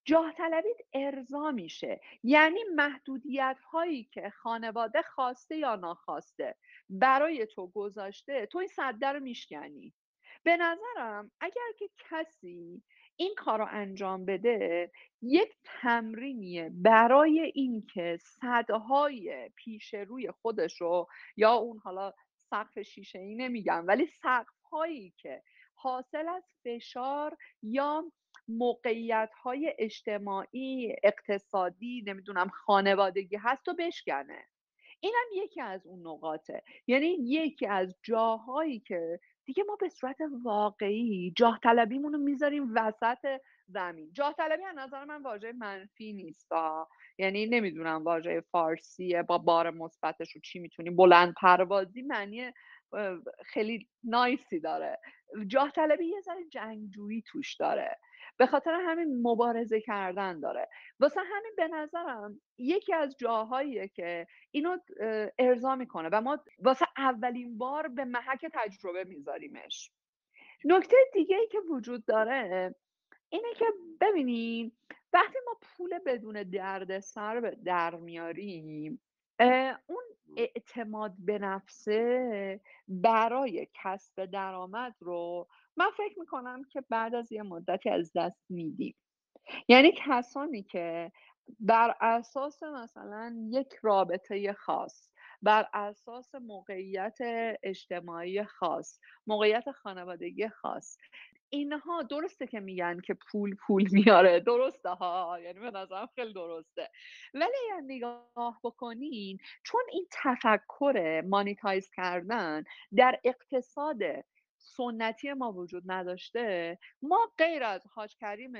جاه طلبیت ارضا میشه. یعنی محدودیت هایی که خانواده خواسته یا ناخواسته برای تو گذاشته تو این صده رو میشکنی. به نظرم اگر که کسی این کار رو انجام بده یک تمرینیه برای اینکه صدهای پیش روی خودش رو یا اون حالا سقف شیشه ای نمیگم ولی سقف هایی که حاصل از فشار یا موقعیت های اجتماعی اقتصادی نمی‌دونم خانوادگی هست و بشکنه. اینم یکی از اون نقاطه. یعنی یکی از جاهایی که دیگه ما به صورت واقعی جاه رو می‌ذاریم وسط زمین. جاه طلبی از نظر من واژه منفی نیست یعنی نمی‌دونم واژه فارسیه با بار مثبتش رو چی می‌تونیم بلند پروازی معنی خیلی نایسی داره. جاه طلبی یه ذره جنگجویی توش داره. به خاطر همین مبارزه کردن داره. واسه همین به نظرم یکی از جاهاییه که اینو ارضا می‌کنه و ما واسه اولین بار به محک تجربه میذاریمش. نکته دیگه ای که وجود داره اینه که ببینین وقتی ما پول بدون درد سر در میاریم اون اعتماد به نفسه برای کسب درآمد رو من فکر می‌کنم که بعد از یه مدتی از دست میدیم. یعنی کسانی که بر اساس مثلا یک رابطه خاص بر اساس موقعیت اجتماعی خاص موقعیت خانوادگی خاص اینها درسته که میگن که پول پول میاره. درسته ها؟ یعنی به نظرم خیلی درسته. ولی اگر نگاه بکنین چون این تفکر مانیتایز کردن در اقتصاد سنتی ما وجود نداشته ما غیر از حاج کریم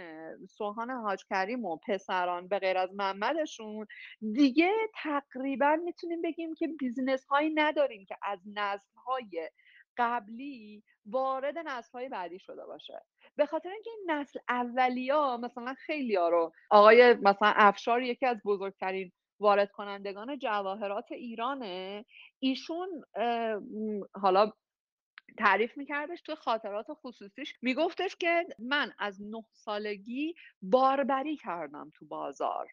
سوهان حاج کریم و پسران به غیر از محمدشون دیگه تقریبا می‌تونیم بگیم که بیزینس هایی نداریم که از نسل های قبلی وارد نسل های بعدی شده باشه. به خاطر اینکه این نسل اولیا مثلا خیلی ها رو آقای مثلا افشار یکی از بزرگترین وارد کنندگان جواهرات ایرانه ایشون حالا تعریف میکردش تو خاطرات خصوصیش. میگفتش که من از نه سالگی باربری کردم تو بازار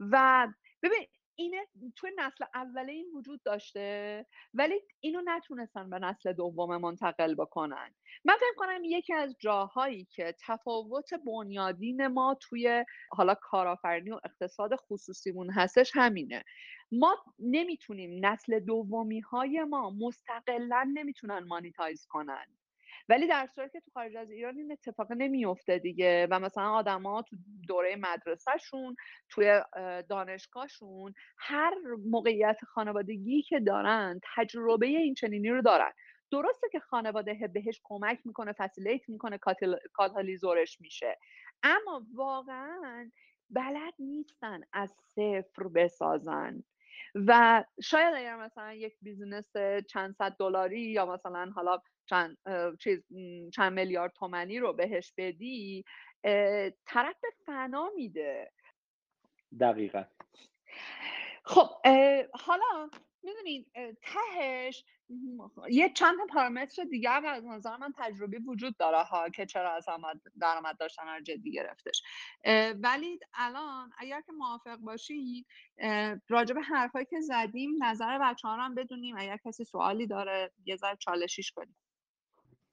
و ببین اینه توی نسل اوله این وجود داشته ولی اینو نتونستن به نسل دوم منتقل بکنن. من فکر کنم یکی از جاهایی که تفاوت بنیادین ما توی حالا کارآفرینی و اقتصاد خصوصیمون هستش همینه. ما نمی‌تونیم نسل دومی های ما مستقلا نمی‌تونن مانیتایز کنن. ولی در صورتی که تو خارج از ایران این اتفاق نمیفته دیگه و مثلا آدما تو دوره مدرسهشون توی دانشگاهشون هر موقعیت خانوادگی که دارن تجربه این چنینی رو دارن. درسته که خانواده بهش کمک می‌کنه فسیلیت می‌کنه کاتالیزورش میشه. اما واقعا بلد نیستن از صفر بسازن. و شاید اگر مثلا یک بیزینس چند صد دلاری یا مثلا حالا چند چیز چند میلیارد تومنی رو بهش بدی طرف به فنا میده. دقیقا. خب حالا می‌دونید تهش یه چند تا پارامتر دیگر از نظر من تجربی وجود داره ها که چرا از درآمد داشتن رو جدی گرفتش. ولی الان اگر که موافق باشید راجب حرفایی که زدیم نظر بچه ها هم بدونیم اگر کسی سوالی داره یه ذره چالشیش کنیم.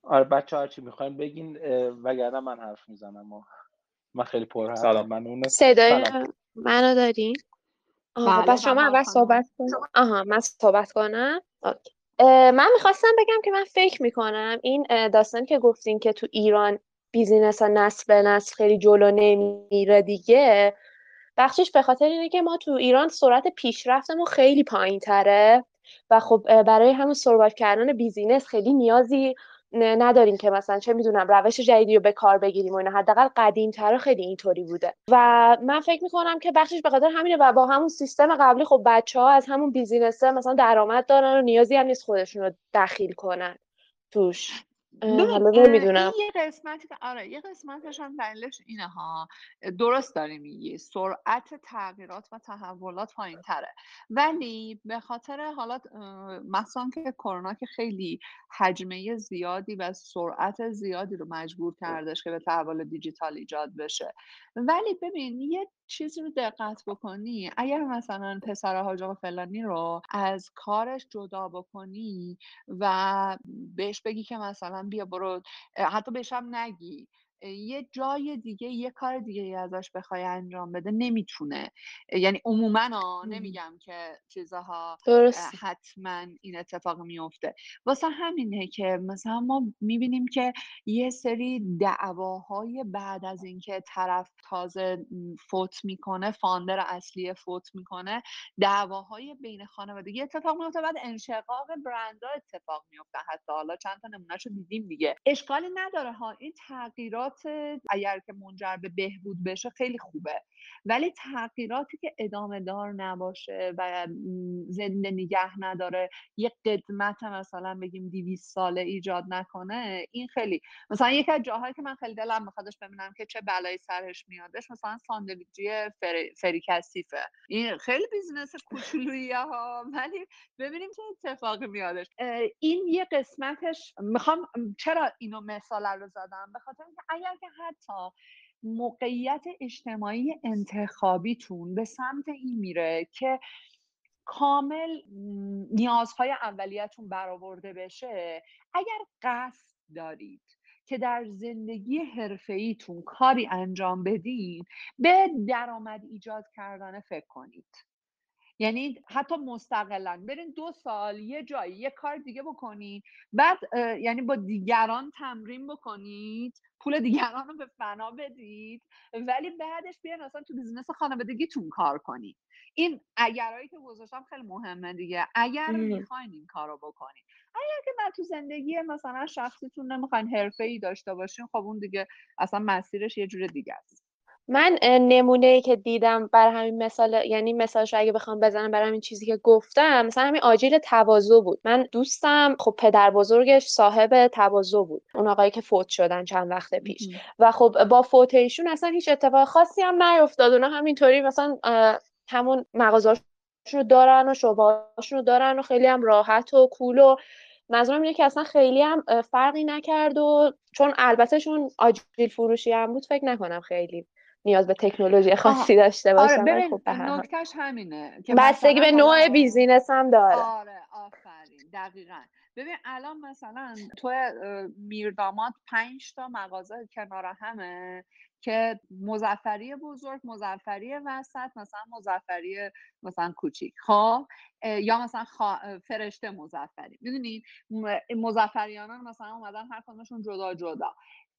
آره بچه ها چی می‌خوایم بگین وگرنه من حرف می‌زنم و من خیلی پر سلام. من صدای منو دارین؟ آها بله شما اول صحبت کن آها من صحبت کنم. من می‌خواستم بگم که من فکر می‌کنم این داستانی که گفتین که تو ایران بیزینس ها نسل به نسل خیلی جلو نمیره دیگه بخشش به خاطر اینه که ما تو ایران سرعت پیشرفتمون خیلی پایین تره و خب برای همون سروایو کردن بیزینس خیلی نیازی نداریم که مثلا چه می‌دونم روش جدیدی رو به کار بگیریم و اینا. حداقل قدیم تر خیلی اینطوری بوده. و من فکر می‌کنم که بخشش به خاطر همینه و با همون سیستم قبلی خب بچه ها از همون بیزینسه مثلا درآمد دارن و نیازی هم نیست خودشون رو دخیل کنن. توش. حالا نمی‌دونم. یه قسمتی که آره یه قسمتش هم دلیلش اینه ها درست داری میگی. سرعت تغییرات و تحولات پایین تره ولی به خاطر حالات مثلا که کرونا که خیلی حجمه زیادی و سرعت زیادی رو مجبور کردش که به تحول دیجیتال ایجاد بشه. ولی ببین یه چیزی رو دقت بکنی. اگر مثلا پسر حاج آقا فلانی رو از کارش جدا بکنی و بهش بگی که مثلا بیا برو حتی بهشم نگی یه جای دیگه یه کار دیگه ای ازش بخوای انجام بده نمی‌تونه. یعنی عموما نمیگم که چیزها حتما این اتفاق میفته واسه همینه که مثلا ما می‌بینیم که یه سری دعواهای بعد از اینکه طرف تازه فوت می‌کنه فاندر اصلی فوت می‌کنه دعواهای بین خانوادگی اتفاق میفته بعد انشقاق برندها اتفاق میفته حتی حالا چند تا نمونهشو دیدیم دیگه. اشکالی نداره ها. این تغییرات اگر که منجر به بهبود بشه خیلی خوبه. ولی تغییراتی که ادامه دار نباشه و زنده نگه نداره یه قدمت مثلا بگیم 200 ساله ایجاد نکنه این خیلی. مثلا یکی از جاهایی که من خیلی دلم میخوادش ببینم که چه بلایی سرش میادش مثلا ساندویچی فری, فری کثیفه. این خیلی business کوچولوییه ها ولی ببینیم چه اتفاقی میادش این یه قسمتش می‌خوام چرا اینو مثال رو زدم؟ به خاطر اینکه اگر که حتی موقعیت اجتماعی انتخابیتون به سمت این میره که کامل نیازهای اولیتون برآورده بشه اگر قصد دارید که در زندگی حرفه‌ایتون کاری انجام بدین به درآمد ایجاد کردن فکر کنید. یعنی حتی مستقلا. برین دو سال یه جایی یه کار دیگه بکنید بعد یعنی با دیگران تمرین بکنید. پول دیگران رو به فنا بدید. ولی بعدش بیان اصلا تو business خانوادگیتون کار کنید این اگرهایی که گذاشتم خیلی مهمه دیگه. اگر می‌خواین این کار رو بکنید اگر که نه تو زندگی مثلا شخصیتون نمی‌خواین حرفه ای داشته باشین خب اون دیگه اصلا مسیرش یه جور دیگه است. من نمونه ای که دیدم بر همین مثال یعنی مثالش اگه بخوام بزنم برای همین چیزی که گفتم مثلا همین آجیل تواضع بود. من دوستم خب پدر بزرگش صاحب تواضع بود اون آقایی که فوت شدن چند وقت پیش. و خب با فوت ایشون اصلا هیچ اتفاق خاصی هم نیفتاد. اونا همینطوری مثلا همون مغازه‌اشون رو دارن و شعبه‌هاشون رو دارن و خیلی هم راحت و کول و منظورم اینه که اصلا خیلی هم فرقی نکرد و چون البته چون آجیل فروشی هم بود فکر نکنم خیلی نیاز به تکنولوژی خاصی داشته آره ببین خب نکتهش همینه که بستگی به نوع بیزینس هم داره. آره آفرین دقیقا. ببین الان مثلا تو میرداماد پنج تا مغازه کنار همه که مظفری بزرگ مظفری وسط مثلا مظفری مثلا کوچیک خب؟ یا مثلا فرشته مظفری. می‌دونید مظفریانان مثلا اومدن هر کدومشون جدا جدا.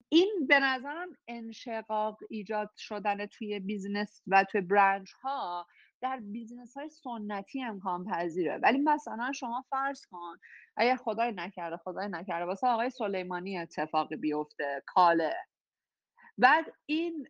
این به نظرم انشقاق ایجاد شدن توی business و توی برند ها در business های سنتی امکان پذیره ولی مثلا شما فرض کن اگر خدای نکرده خدای نکرده واسه آقای سلیمانی اتفاقی بیفته کاله. بعد این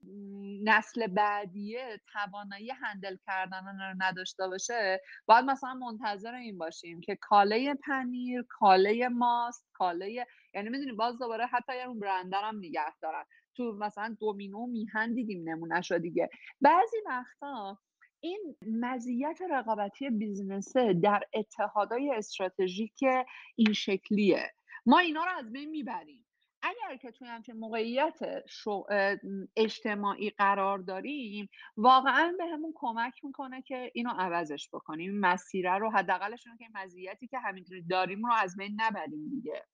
نسل بعدیه توانایی هندل کردن رو نداشته باشه باید مثلا منتظر این باشیم که کاله پنیر کاله ماست کاله یعنی می‌دونی باز دوباره حتی یه اون برندر هم نگه دارن. تو مثلا دومینو میهن دیدیم نمونهش دیگه. بعضی وقتا این مزیت رقابتی بیزنسه در اتحادای استراتژیک این شکلیه. ما اینا رو از بین می‌بریم. اگر که توی همچین موقعیت اجتماعی قرار داریم واقعا به همون کمک می‌کنه که اینو عوضش بکنیم. مسیره رو حداقلش که مزیتی که همینطوری داریم رو از بین نبریم دیگه.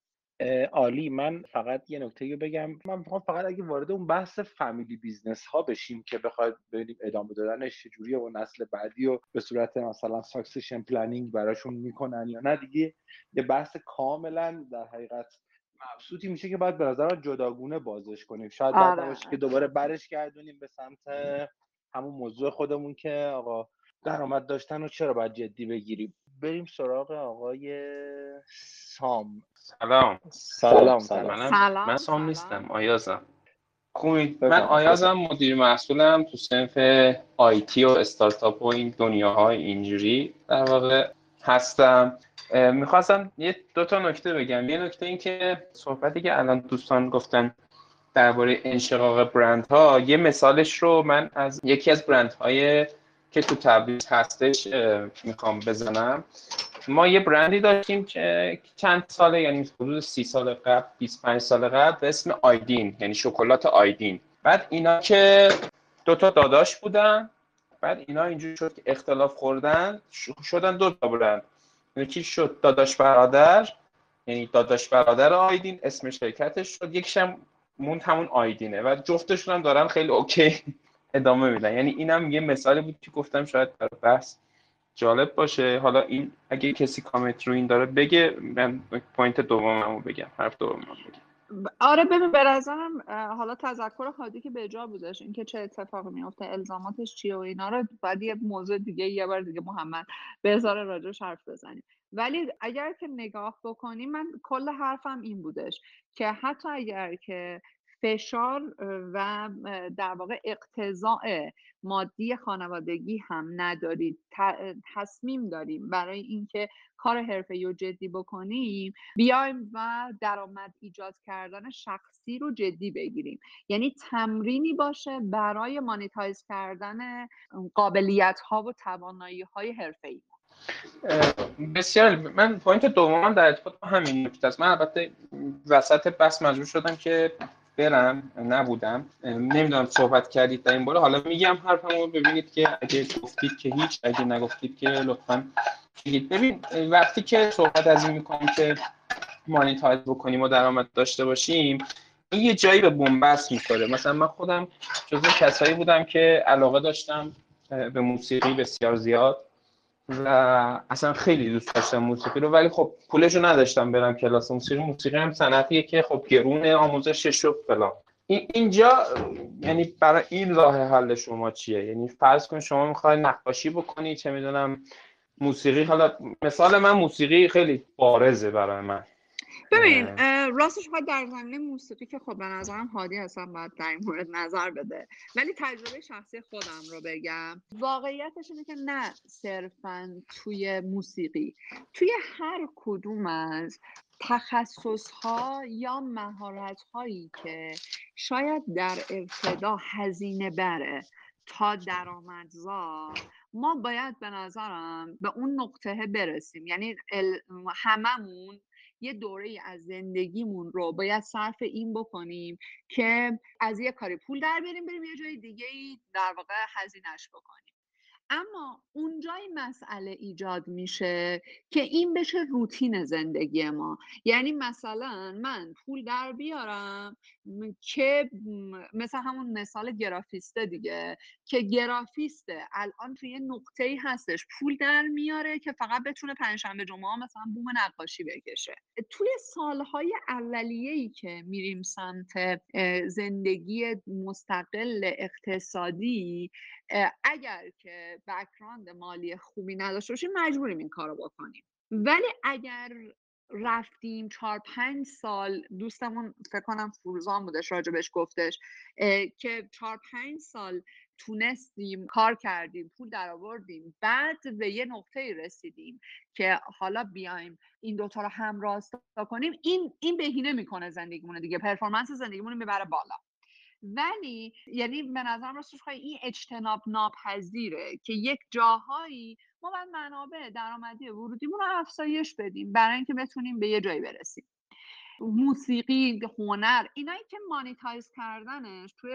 عالی. من فقط یه نکته رو بگم. من می‌خوام فقط اگه وارد اون بحث family business ها بشیم که بخواید ببینیم ادامه دادنش چجوریه و نسل بعدی و به صورت مثلا succession planning براشون می‌کنن یا نه دیگه. یه بحث کاملا در حقیقت مبسوطی میشه که باید به نظر جداگونه بازش کنیم. شاید بعد آره. باشه که دوباره برش گردونیم به سمت همون موضوع خودمون که آقا درآمد داشتن و چرا باید جدی بگیریم. بریم سراغ آقای سام. سلام. سلام سلام, من سام نیستم آیازم. خوبید. من آیازم مدیر محصولم تو صنف آیتی و استارتاپ و این دنیاهای اینجوری در واقع هستم. می‌خواستم یه دو تا نکته بگم. یه نکته این که صحبتی که الان دوستان گفتن درباره انشقاق برند ها یه مثالش رو من از یکی از برند های که تو تبریز هستش می‌خوام بزنم. ما یه برندی داشتیم که چند ساله یعنی حدود سی سال قبل 25 سال قبل به اسم آیدین یعنی شکلات آیدین. بعد اینا که دو تا داداش بودن بعد اینا اینجوری شد که اختلاف خوردن شدن دو تا برند. یکی شد داداش برادر یعنی داداش برادر آیدین اسم شرکتش شد یکیشم موند همون آیدینه. و جفتشون هم دارن خیلی okay ادامه میدن. یعنی اینم یه مثالی بود که گفتم شاید برای بحث جالب باشه. حالا این اگه کسی کامنت رو این داره بگه من point دوممو بگم. حرف دوممو بگم. آره ببین به نظرم حالا تذکر هادی که به جا بودش اینکه چه اتفاقی میفته الزاماتش چیه و اینا رو بعد یه موضوع دیگه یه بار دیگه محمد به ازار راجعش حرف بزنیم. ولی اگر که نگاه بکنیم من کل حرفم این بودش که حتی اگر که فشار و در واقع اقتضاع مادی خانوادگی هم ندارید. تصمیم داریم. برای اینکه کار حرفه و جدی بکنیم بیایم و درآمد ایجاد کردن شخصی رو جدی بگیریم. یعنی تمرینی باشه برای مانیتایز کردن قابلیت ها و توانایی های حرفه ای بسیار من point دومم در ارتباط با همین نکته است. من البته وسط بحث مجبور شدم که برم نبودم. نمی‌دونم صحبت کردید در این باره حالا میگم حرفمو ببینید که اگه گفتید که هیچ اگه نگفتید که لطفا بگید. ببین وقتی که صحبت از این می‌کنیم که monetize بکنیم و درآمد داشته باشیم این یه جایی به بن‌بست می‌خوره. مثلا من خودم جزو کسایی بودم که علاقه داشتم به موسیقی بسیار زیاد. و اصلا خیلی دوست داشتم موسیقی رو ولی خب پولشو نداشتم برم کلاس موسیقی. موسیقی هم صنعتیه که خب گرون آموزشش و فلان. اینجا یعنی برای این راه حل شما چیه؟ یعنی فرض کن شما می‌خوای نقاشی بکنی چه می‌دونم موسیقی حالا مثال من موسیقی خیلی بارزه برای من. ببین راستش باید در زمینه موسیقی که خب به نظرم هادی اصلا باید در این مورد نظر بده. ولی تجربه شخصی خودم رو بگم. واقعیتش اینه که نه صرفا توی موسیقی. توی هر کدوم از تخصص ها یا مهارت هایی که شاید در ابتدا هزینه بره تا درآمدزا ما باید به نظرم به اون نقطه برسیم. یعنی هممون یه دوره از زندگیمون رو باید صرف این بکنیم که از یه کاری پول در بریم بریم یه جای دیگه ای در واقع هزینهش بکنیم. اما اونجای مسئله ایجاد میشه که این بشه روتین زندگی ما. یعنی مثلا من پول در بیارم که مثل همون مثال گرافیسته دیگه که گرافیسته الان توی یه نقطه ای هستش پول در میاره که فقط بتونه پنجشنبه جمعه مثلا بوم نقاشی بکشه. توی سالهای اولیه که میریم سمت زندگی مستقل اقتصادی اگر که بکراند مالی خوبی نداشته باشیم مجبوریم این کار رو بکنیم. ولی اگر رفتیم چهار پنج سال دوستمون فکر کنم فروزان بودش راجبش گفتش که چهار پنج سال تونستیم کار کردیم پول در آوردیم بعد به یه نقطه رسیدیم که حالا بیایم این دوتا رو هم راستا کنیم این این بهینه می‌کنه زندگیمون دیگه پرفورمنس زندگیمون می‌بره بالا. ولی یعنی به نظرم راستش این اجتناب ناپذیره که یک جاهایی ما باید منابع درآمدی ورودیمون رو افزایش بدیم برای اینکه بتونیم به یه جایی برسیم. موسیقی هنر اینایی که مانیتایز کردنش توی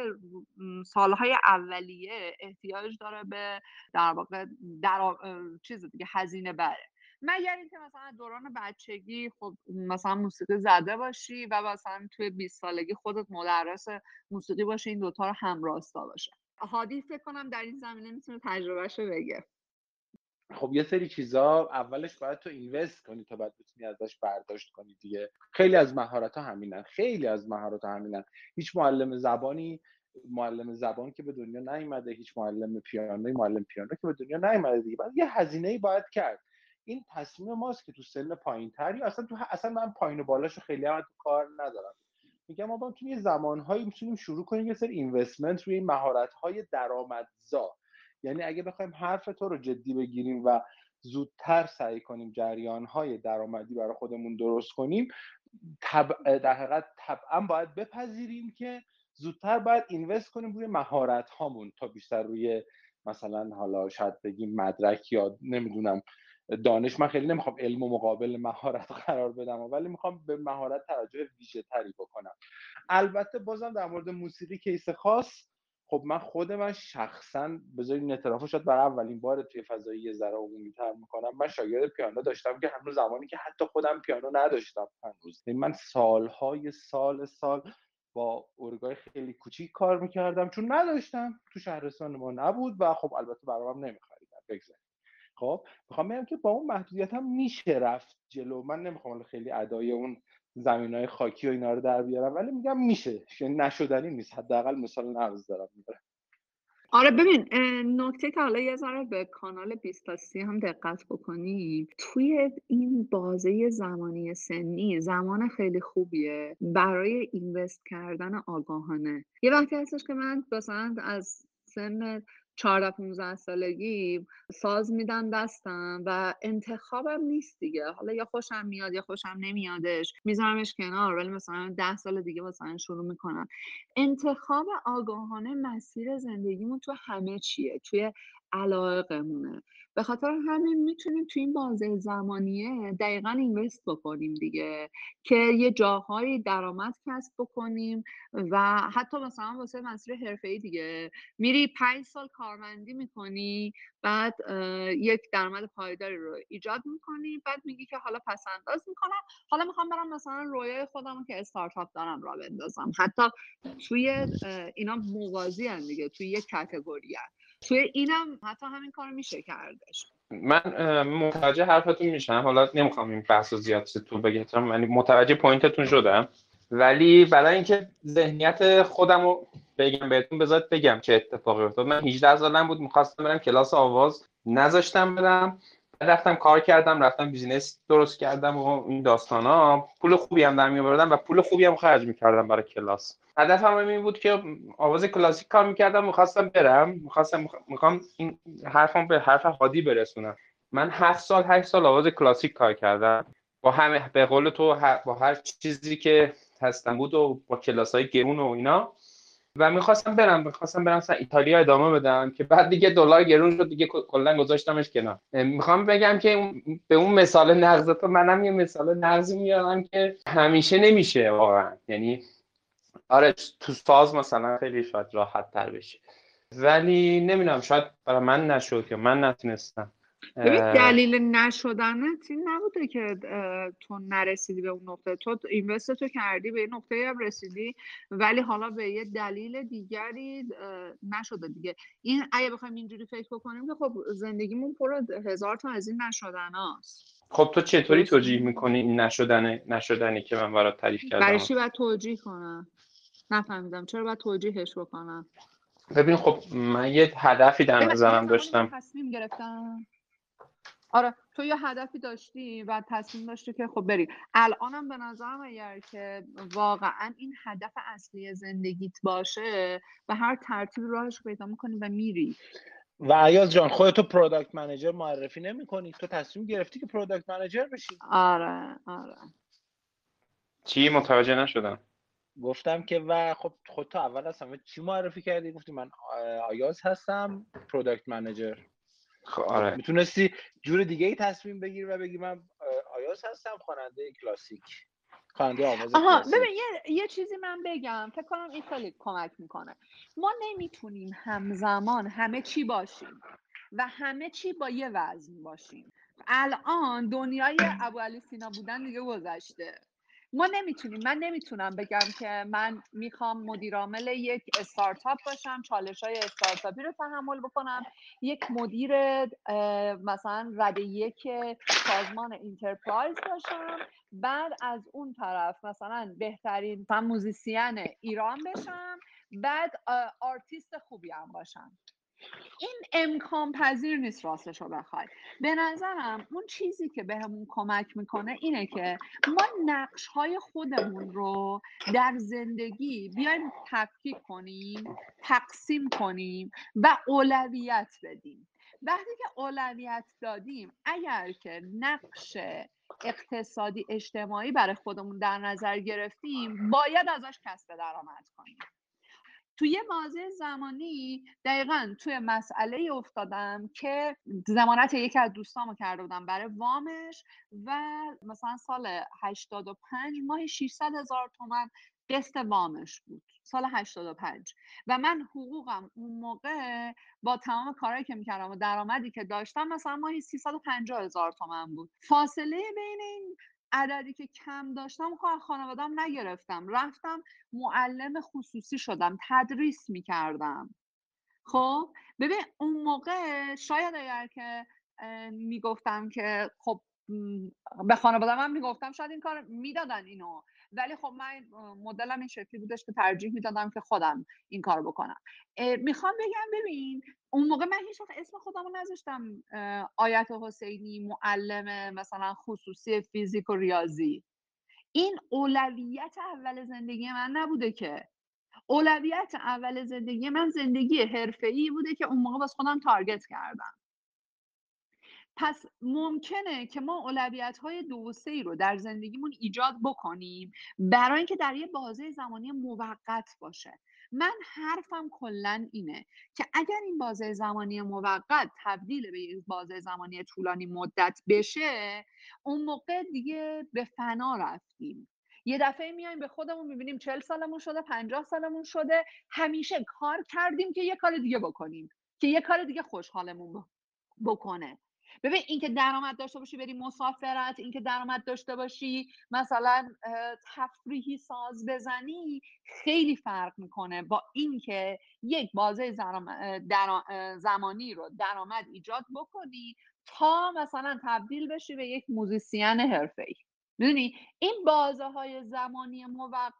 سالهای اولیه احتیاج داره به در واقع در چیز دیگه هزینه بره. مگر اینکه مثلا دوران بچگی خب مثلا موسیقی زده باشی و مثلا توی 20 سالگی خودت مدرس موسیقی باشه این دوتا رو همراستا باشه. هادی فکر کنم در این زمینه می‌تونه تجربهشو بگه. خب یه سری چیزا اولش باید تو اینوست کنی تا بعد بتونی ازش برداشت کنی دیگه. خیلی از مهارت ها همینن خیلی از مهارت ها همینن. هیچ معلم زبانی معلم زبان که به دنیا نیومده هیچ معلم پیانو معلم پیانو که به دنیا نیومده دیگه. بعد یه هزینه ای باید کرد. این تصمیم ماست که تو سن پایین تری اصلا تو اصلا من پایین و بالاشو خیلی هم کار ندارم. میگم ما تو یه زمانهایی می‌تونیم شروع کنیم یه سری اینوستمنت روی مهارت های درآمدزا. یعنی اگه بخوایم حرف تو رو جدی بگیریم و زودتر سعی کنیم جریان های درآمدی برای خودمون درست کنیم در حقیقت طبعا باید بپذیریم که زودتر باید اینوست کنیم روی مهارت هامون تا بیشتر روی مثلا حالا شاید بگیم مدرک یا نمی‌دونم دانش من خیلی نمی‌خوام علم و مقابل مهارت قرار بدم ولی می‌خوام به مهارت توجه ویژه تری بکنم. البته بازم در مورد موسیقی کیس خاص خب من خود من شخصا بذارید این اعتراف شد برای اولین بار توی فضایی یه ذره عمومی تر می‌کنم. من شاگرد پیانو داشتم که هنوز زمانی که حتی خودم پیانو نداشتم هنوز. یعنی من سالهای سال سال با ارگای خیلی کوچیک کار می‌کردم. چون نداشتم تو شهرستان ما نبود و خب البته برام نمیخریدم بگذاریم. خب می‌خوام بگم که با اون محدودیت هم میشه رفت جلو. من نمی‌خوام خیلی ادای اون زمین های خاکی و اینا رو در بیارم ولی میگم میشه. یعنی نشدنی نیست. حداقل مثال نقض دارم می‌برم. آره ببین نکته که حالا یه ذره به کانال 20 تا 30 هم دقت بکنیم توی این بازه زمانی سنی زمان خیلی خوبیه برای اینوست کردن آگاهانه. یه وقتی هستش که من مثلا از سن 14 15 سالگی ساز میدن دستم و انتخابم نیست دیگه. حالا یا خوشم میاد یا خوشم نمیادش میذارمش کنار ولی مثلا ده سال دیگه مثلا شروع می‌کنم. انتخاب آگاهانه مسیر زندگیمون تو همه چیه؟ توی علاقمونه به خاطر همین می‌تونیم تو این بازه زمانیه دقیقا اینوست بکنیم دیگه که یه جاهایی درآمد کسب بکنیم و حتی مثلا واسه مسیر ای دیگه. میری پنج سال کارمندی می‌کنی بعد یک درآمد پایداری رو ایجاد می‌کنی بعد میگی که حالا پس انداز می‌کنم. حالا می‌خوام برم مثلا رویای خودم که استارتاپ دارم را بندازم. حتی توی اینا موازی هم دیگه توی یک کتگوری توی اینم حتی همین کار میشه کردش. من متوجه حرفتون میشم. حالا نمی‌خوام این بحث زیاد تو بگم ولی متوجه پوینتتون شدم. ولی برای اینکه ذهنیت خودم رو بگم بهتون بذارید بگم چه اتفاقی افتاد. من 18 سالم بود می‌خواستم برم کلاس آواز نذاشتن برم. رفتم کار کردم رفتم business درست کردم و این داستان ها پول خوبی هم در میآوردم و پول خوبی هم خرج می‌کردم برای کلاس. هدفم این بود که آواز کلاسیک کار می‌کردم می‌خواستم برم. می‌خواستم می‌خوام این حرفم به حرف هادی برسونم. من هفت سال هشت سال آواز کلاسیک کار کردم. با همه به قول تو با هر چیزی که هستم بود و با کلاس های گرون و اینا و می‌خواستم برم می‌خواستم برم مثلا ایتالیا ادامه بدم که بعد دیگه دلار گرون شد دیگه کلا گذاشتمش کنار. می‌خوام بگم که به اون مثال نقض تو منم یه مثال نقضی میارم که همیشه نمیشه واقعا. یعنی آره تو ساز مثلا خیلی شاید راحت تر بشه. ولی نمی‌دونم شاید برای من نشد یا من نتونستم. ببین دلیل نشدنت این نبوده که تو نرسیدی به اون نقطه. تو اینوست تو کردی به این نقطه هم رسیدی. ولی حالا به یه دلیل دیگری نشده دیگه. این اگه بخوایم اینجوری فکر بکنیم که خب زندگیمون پر هزار تا از این نشدن هاست خب تو چطوری توجیه می‌کنی این نشدن نشدنی که من برات تعریف کردم؟ برای چی باید توجیه کنم؟ نفهمیدم. چرا باید توجیهش بکنم؟ ببین خب من یه هدفی در نظرم داشتم. تصمیم گرفتم. آره تو یه هدفی داشتی و تصمیم داشتی که خب بری. الانم به نظرم اگر که واقعا این هدف اصلی زندگیت باشه و هر ترتیب راهش پیدا می‌کنی و میری. و آیاز جان خودتو product manager معرفی نمی کنی تو تصمیم گرفتی که product manager بشی. آره آره. چی؟ متوجه نشدم. گفتم که و خب خودتو اول از همه چی معرفی کردی؟ گفتی من آیاز هستم product manager خب آره. می‌تونستی جور دیگه ای تصمیم بگیری و بگی من آیاز هستم خواننده کلاسیک. خواننده آواز آها ببین یه،, یه چیزی من بگم. فکر کنم این خیلی کمک می‌کنه. ما نمی‌تونیم همزمان همه چی باشیم و همه چی با یه وزن باشیم. الان دنیای ابو علی سینا بودن دیگه گذشته. ما نمی‌تونیم من نمی‌تونم بگم که من می‌خوام مدیرعامل یک استارتاپ باشم چالش های استارتاپی رو تحمل بکنم. یک مدیر مثلا رده یک سازمان enterprise باشم. بعد از اون طرف مثلا بهترین musician ایران بشم. بعد آرتیست خوبی هم باشم. این امکان پذیر نیست راستش رو بخوای. به نظرم اون چیزی که بهمون کمک می‌کنه اینه که ما نقش های خودمون رو در زندگی بیایم تفکیک کنیم تقسیم کنیم و اولویت بدیم. وقتی که اولویت دادیم اگر که نقش اقتصادی اجتماعی برای خودمون در نظر گرفتیم باید ازش کسب درآمد کنیم. توی یه بازه زمانی دقیقا توی مسئله افتادم که زمانت یکی از دوستامو کرده بودم برای وامش و مثلا سال 85 ماه 600 هزار تومن قسط وامش بود سال 85 و من حقوقم اون موقع با تمام کارهایی که می‌کردم و درآمدی که داشتم مثلا ماهی 350 هزار تومن بود. فاصله بین این عددی که کم داشتم خب خانوادم نگرفتم. رفتم معلم خصوصی شدم تدریس می‌کردم. خب ببین اون موقع شاید اگر که می‌گفتم که خب به خانوادم هم می‌گفتم شاید این کار می‌دادن اینو. ولی خب من مدلم این شکلی بودش که ترجیح می‌دادم که خودم این کار بکنم. می‌خوام بگم ببین اون موقع من هیچ وقت اسم خودم رو نذاشتم آیت حسینی معلم مثلا خصوصی فیزیک و ریاضی. این اولویت اول زندگی من نبوده که. اولویت اول زندگی من زندگی حرفه‌ای بوده که اون موقع باز خودم تارگت کردم. پس ممکنه که ما اولویت های دو سه رو در زندگیمون ایجاد بکنیم برای اینکه در یه بازه زمانی موقت باشه. من حرفم کلا اینه که اگر این بازه زمانی موقت تبدیل به یک بازه زمانی طولانی مدت بشه اون موقع دیگه به فنا رفتیم. یه دفعه میایم به خودمون می‌بینیم چل سالمون شده پنجاه سالمون شده همیشه کار کردیم که یه کار دیگه بکنیم که یه کار دیگه خوشحالمون بکنه. ببین اینکه درآمد داشته باشی بری مسافرت اینکه درآمد داشته باشی مثلا تفریحی ساز بزنی خیلی فرق می‌کنه با اینکه یک بازه زمانی رو درآمد ایجاد بکنی تا مثلا تبدیل بشی به یک موزیسین حرفه‌ای. می‌دونی؟ این بازه های زمانی موقت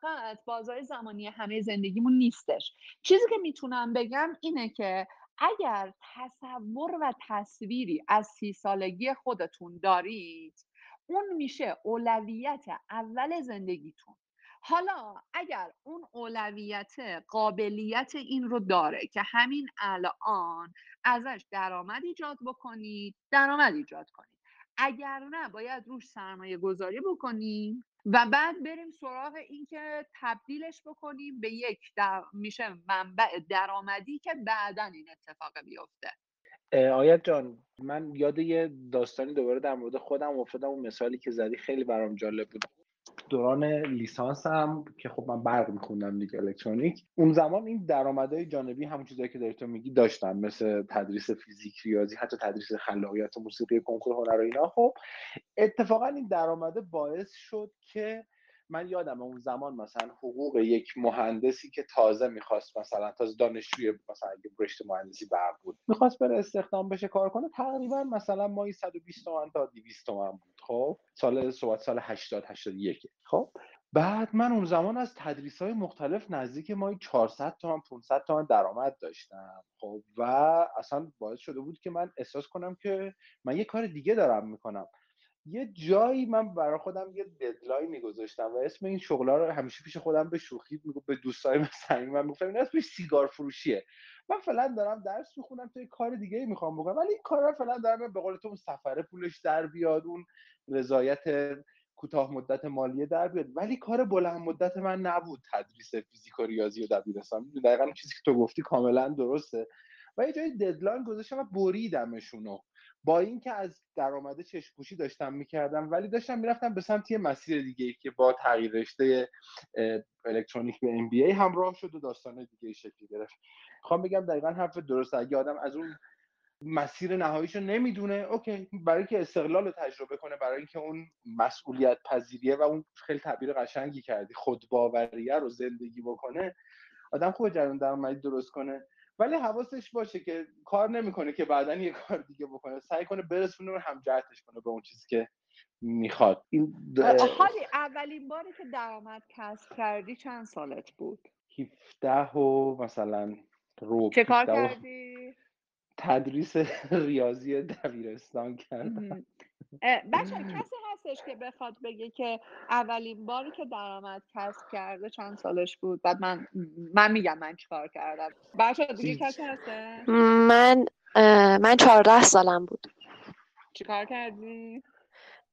بازه های زمانی همه زندگیمون نیستش. چیزی که می‌تونم بگم اینه که اگر تصور و تصویری از سی سالگی خودتون دارید اون میشه اولویت اول زندگیتون. حالا اگر اون اولویت قابلیت این رو داره که همین الان ازش درآمد ایجاد بکنید درآمد ایجاد کنید. اگر نه باید روش سرمایه گذاری بکنیم. و بعد بریم سراغ اینکه تبدیلش بکنیم به یک در... میشه منبع درآمدی که بعدا این اتفاق بیفته. آیت جان من یاد یه داستانی دوباره در مورد خودم افتادم اون مثالی که زدی خیلی برام جالب بود. دوران لیسانسم که خب من برق میخوندم دیگه الکترونیک. اون زمان این درآمدهای جانبی همون چیزایی که داری تو میگی داشتم مثل تدریس فیزیک ریاضی حتی تدریس خلاقیت موسیقی کنکور هنر و اینا. خب اتفاقا این درآمده باعث شد که من یادم اون زمان مثلا حقوق یک مهندسی که تازه می‌خواست مثلا تازه دانشجوی مثلا اگه رشته مهندسی برق بود می‌خواست بره استخدام بشه کار کنه تقریبا مثلا مایی 120 تومن تا 200 تومن بود. خب سال صحبت سال 80 81 خب بعد من اون زمان از تدریس های مختلف نزدیک مایی 400 تومن 500 تومن درآمد داشتم. خب و اصلا باعث شده بود که من احساس کنم که من یه کار دیگه دارم می‌کنم. یه جایی من برای خودم یه ددلاینی گذاشتم و اسم این شغلا رو همیشه پیش خودم به شوخی میگم به دوستای مثلا من می‌گفتم این اسمش سیگار فروشیه. من فعلا دارم درس می‌خونم تو کار دیگه ای می‌خوام بکنم. ولی این کار رو فعلا دارم به قول تو سفره پولش در بیاد اون رضایت کوتاه مدت مالیه در بیاد. ولی کار بلند مدت من نبود تدریس فیزیک و ریاضی و دبیرستان. دقیقا چیزی که تو گفتی کاملا درسته. و یه جایی deadline گذاشتم و بریدمشونو. با اینکه از درآمد چشم داشتم می‌کردم ولی داشتم می‌رفتم به سمت یه مسیر دیگه ای که با تغییر رشته الکترونیک به MBA همراه شد و داستان دیگه شکلی گرفت. می‌خوام بگم دقیقا حرف درست اگه آدم از اون مسیر نهاییشو نمی‌دونه okay برای اینکه استقلال رو تجربه کنه برای اینکه اون مسئولیت پذیریه و اون خیلی تعبیر قشنگی کردی خودباوریه رو زندگی بکنه آدم خوب جریان درآمدی درست کنه. ولی حواسش باشه که کار نمی‌کنه که بعدا یه کار دیگه بکنه. سعی کنه برسونه و هم جهتش کنه به اون چیزی که می‌خواد. این حالی اولین باری که درآمد کسب کردی چند سالت بود؟ 17 و مثلا رو چه کار کردی؟ تدریس ریاضی دبیرستان کردم. بچه کسی هستش که بخواد بگه که اولین باری که درآمد کسب کرده چند سالش بود؟ بعد من من میگم من چیکار کردم. بچه دیگه کسی هسته من من چهارده سالم بود. چیکار کردی؟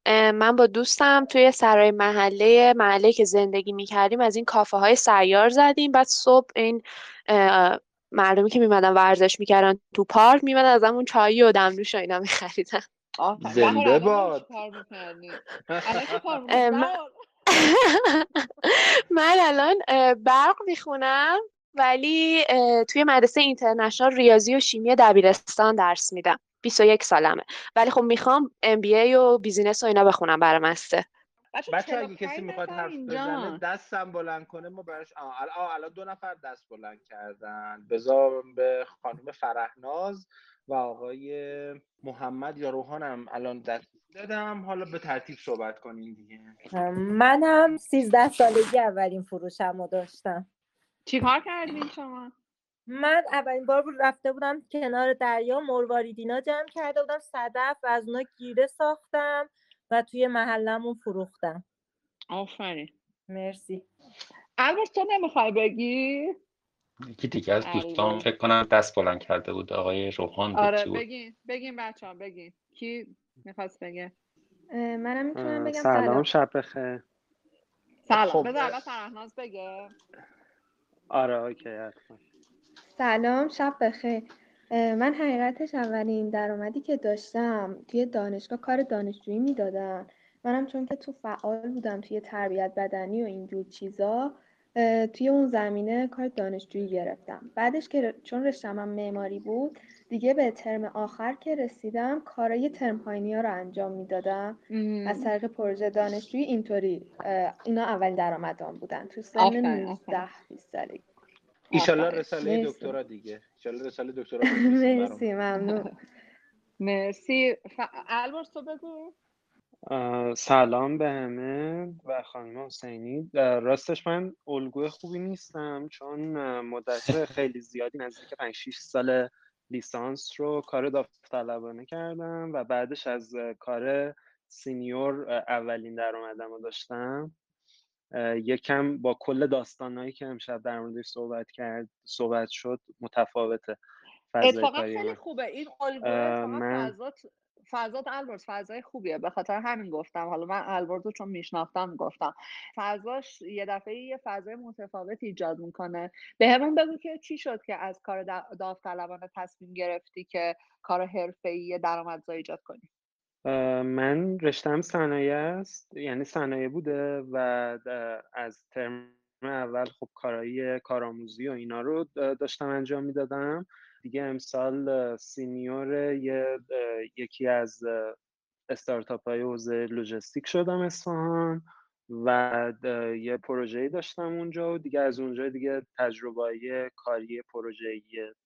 من با دوستم توی سرای محله محله که زندگی می‌کردیم از این کافه های سیار زدیم. بعد صبح این مردمی که میمدن ورزش می‌کردن تو پارک میمدن از همون چایی و دمنوش و اینا میخریدن. زنده باد. من الان برق می‌خونم ولی توی مدرسه international ریاضی و شیمی دبیرستان درس میدم. 21 سالمه. ولی خب می‌خوام MBA و business و اینا بخونم برای مسته بچه اگه کسی می‌خواد حرف بزنه دستم بلند کنه ما براش الان دو نفر دست بلند کردن. بذار به خانم فرهناز و آقای محمد یا روحانم الان دست دادم. حالا به ترتیب صحبت کنین دیگه. منم سیزده سالگی اولین فروشم رو داشتم. چی کار کردین شما؟ من اولین بار بود رفته بودم کنار دریا مرواریدینا جمع کرده بودم صدف و از اونا گیره ساختم و توی محلمون فروختم. آفرین. مرسی. البته تو نمی‌خوای بگی؟ یکی دیگه از دوستان فکر کنم دست بلند کرده بود آقای روحان آره بگین بگین بچه ها بگین. کی می‌خواست بگه؟ منم می‌تونم بگم سلام شب بخیر. سلام. خب. بذار اول فرهناز بگه. آره اوکی سلام شب بخیر. من حقیقتش اولین درآمدی که داشتم توی دانشگاه کار دانشجویی می‌دادن. منم چون که تو فعال بودم توی تربیت بدنی و اینجور چیزا توی اون زمینه کار دانشجویی گرفتم. بعدش که چون رشتم معماری بود دیگه به ترم آخر که رسیدم کارای ترم پایینی ها رو انجام می‌دادم. از طریق پروژه دانشجویی اینطوری اینا اول درآمدان بودن. تو سن 19 20 سالگی. ایشالله رساله دکترا دیگه. ایشالله رساله دکترا مرسی ممنون. مرسی. البرز تو بگو. سلام به همه و خانم حسینی. راستش من الگوی خوبی نیستم چون مدت خیلی زیادی نزدیک 5 6 سال لیسانس رو کار داوطلبانه کردم و بعدش از کار سینیور اولین درآمدم رو داشتم. یکم با کل داستانهایی که امشب در موردش صحبت کرد صحبت شد متفاوته. اتفاقا خیلی خوبه. این الگوی من... فضات البرز فضای خوبیه. به خاطر همین گفتم. حالا من البرز رو چون میشناختم گفتم. فضاش یه دفعه یه فضای متفاوت ایجاد می‌کنه. به همون بگو که چی شد که از کار داوطلبانه تصمیم گرفتی که کار حرفه‌ای درآمدزایی ایجاد کنی؟ من رشتم صنایع است. یعنی صنایع بوده و از ترم اول خب کارایی کارآموزی و اینا رو داشتم انجام می‌دادم. دیگه امسال senior یه یکی از استارتاپ های حوزه لوجستیک شدم اصفهان و یه پروژه داشتم اونجا و دیگه از اونجا دیگه تجربه کاری پروژه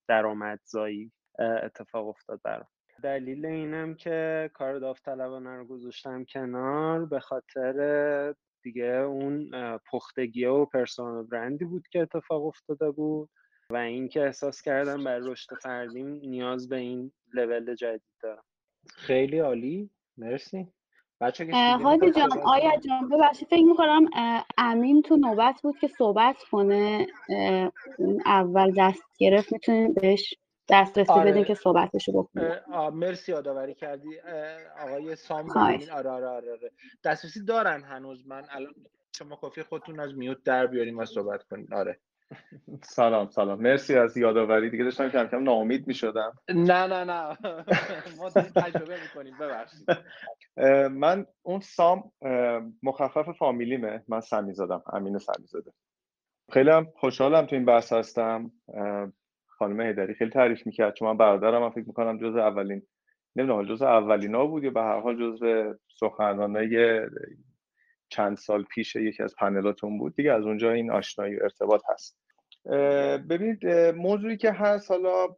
درآمدزایی اتفاق افتاد برام. دلیل اینم که کار داوطلبانه رو گذاشتم کنار به خاطر دیگه اون پختگی و personal brand ی بود که اتفاق افتاده بود. و اینکه احساس کردم برای رشد فردیم نیاز به این لول جدید دارم. خیلی عالی. مرسی. هادی جان آیا جان ببخشید فکر می‌کنم امین تو نوبت بود که صحبت کنه. اول دست گرفت می‌تونیم بهش دسترسی آره. بدین که صحبتشو بکنه. مرسی یادآوری کردی. آقای سام آره آره آره, آره. دسترسی دارن هنوز. من الان شما کافی خودتون از میوت در بیاریم و صحبت کنین. آره. سلام سلام. مرسی از یادآوری. دیگه داشتم کم کم ناامید می شدم نه نه نه. ما تجربه می‌کنیم. ببخشید. من اون سام مخفف فامیلیمه. من سمی زدم امین سمی زده خیلی هم خوشحالم تو این بحث هستم. خانم هیدری خیلی تعریف می‌کرد. چون من برادرم من فکر می‌کنم جز اولین نمی‌دونم جز اولینا بود یا به هر حال جز سخنرانای چند سال پیش یکی از پنلاتون بود. دیگه از اونجا این آشنایی و ارتباط هست. ببینید موضوعی که هست حالا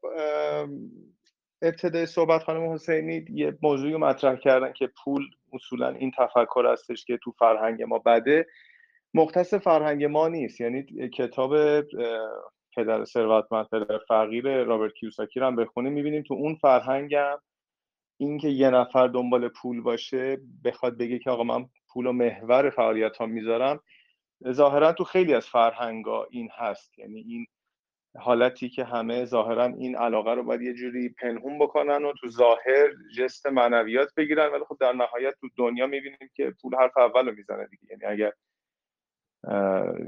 ابتدای صحبت خانم حسینی یه موضوعی مطرح کردن که پول اصولا این تفکر هستش که تو فرهنگ ما بده. مختص فرهنگ ما نیست. یعنی کتاب پدر ثروتمند پدر فقیر رابرت کیوساکی رو هم بخونیم می‌بینیم تو اون فرهنگم اینکه یه نفر دنبال پول باشه بخواد بگه که آقا من پول و محور فعالیت ها می‌ذارم ظاهرا تو خیلی از فرهنگا این هست. یعنی این حالتی که همه ظاهرا این علاقه رو باید یه جوری پنهون بکنن و تو ظاهر جست معنویات بگیرن. ولی خب در نهایت تو دنیا می‌بینیم که پول حرف اول رو می‌زنه دیگه. یعنی اگر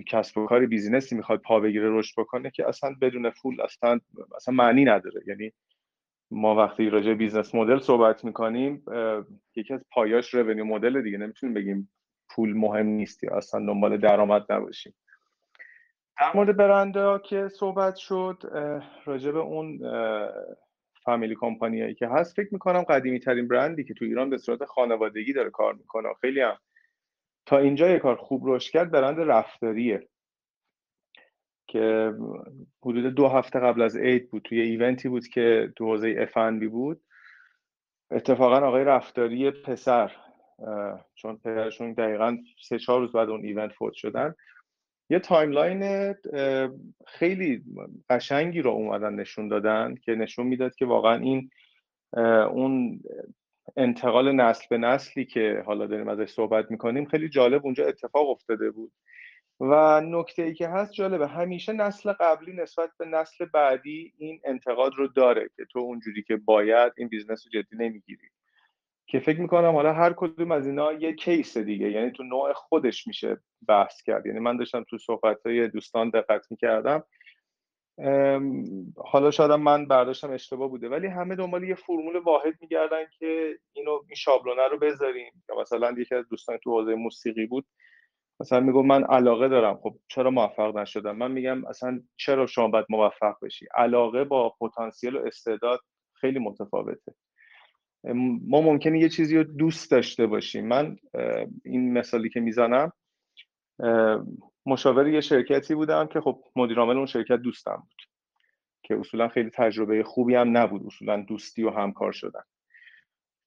کسب و کاری بیزینسی می‌خواد پا بگیره رشد بکنه که اصلا بدون پول اصلا اصلا معنی نداره. یعنی ما وقتی راجع business model صحبت می‌کنیم یکی از پایاش revenue model دیگه نمی‌تونیم بگیم پول مهم نیست یا اصلا دنبال درآمد نباشیم. در مورد برنده که صحبت شد راجع به اون فامیلی کمپانیایی که هست فکر می‌کنم قدیمی ترین برندی که تو ایران به صورت خانوادگی داره کار می‌کنه خیلی هم تا اینجا یه کار خوب روش کرد برند رفتاریه. که حدود دو هفته قبل از عید بود توی event ی بود که تو حوزه B بود. اتفاقا آقای رفتاری پسر چون پدرشون دقیقا سه چهار روز بعد اون event فوت شدن. یه timeline خیلی قشنگی رو اومدن نشون دادن که نشون می‌داد که واقعا این اون انتقال نسل به نسلی که حالا داریم ازش صحبت می‌کنیم خیلی جالب اونجا اتفاق افتاده بود. و نکته ای که هست جالبه. همیشه نسل قبلی نسبت به نسل بعدی این انتقاد رو داره که تو اونجوری که باید این business رو جدی نمی‌گیری. که فکر می‌کنم حالا هر کدوم از اینا یه case دیگه. یعنی تو نوع خودش میشه بحث کرد. یعنی من داشتم تو صحبت دوستان دقت می‌کردم. حالا شاید من برداشتم اشتباه بوده. ولی همه دنبال یه فرمول واحد میگردن که اینو این شابلونه رو بذاریم. یا مثلا یکی از دوستان تو حوزه موسیقی بود. مثلا میگو من علاقه دارم. خب چرا موفق نشدم؟ من میگم اصلا چرا شما باید موفق بشی؟ علاقه با پتانسیل و استعداد خیلی متفاوته. ما ممکنه یه چیزی رو دوست داشته باشیم. من این مثالی که می‌زنم مشاور یه شرکتی بودم که خب مدیر عامل اون شرکت دوستم بود که اصولا خیلی تجربه خوبی هم نبود. اصولا دوستی و همکار شدن.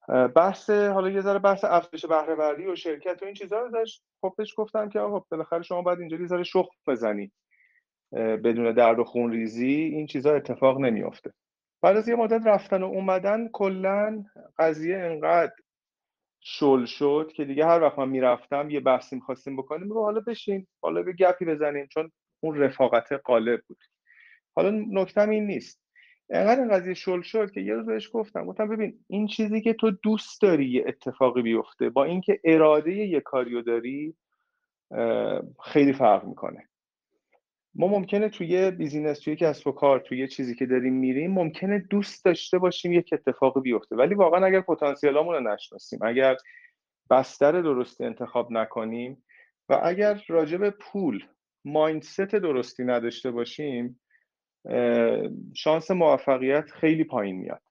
بحث حالا یه ذره بحث افزایش بهره و شرکت و این چیزا رو داشت. خب بهش گفتم که آقا بالاخره شما باید اینجا یه ذره شخم بزنی بدون درد و خون ریزی. این چیزا اتفاق نمیافته. بعد از یه مدت رفتن و اومدن کلا قضیه انقدر شل شد که دیگه هر وقت من می‌رفتم یه بحثی می‌خواستیم بکنیم بگو حالا بشین حالا به گپی بزنیم چون اون رفاقت قالب بود. حالا نکتم این نیست. انقدر این قضیه شل شد که یه روز بهش گفتم گفتم ببین این چیزی که تو دوست داری یه اتفاقی بیفته با اینکه اراده یه کاریو داری خیلی فرق می‌کنه. ما ممکنه توی بیزینس توی کسب و کار توی چیزی که داریم میریم ممکنه دوست داشته باشیم یک اتفاقی بیفته. ولی واقعا اگر پتانسیلامون رو نشناسیم اگر بستر درستی انتخاب نکنیم و اگر راجع به پول مایندست درستی نداشته باشیم شانس موفقیت خیلی پایین میاد.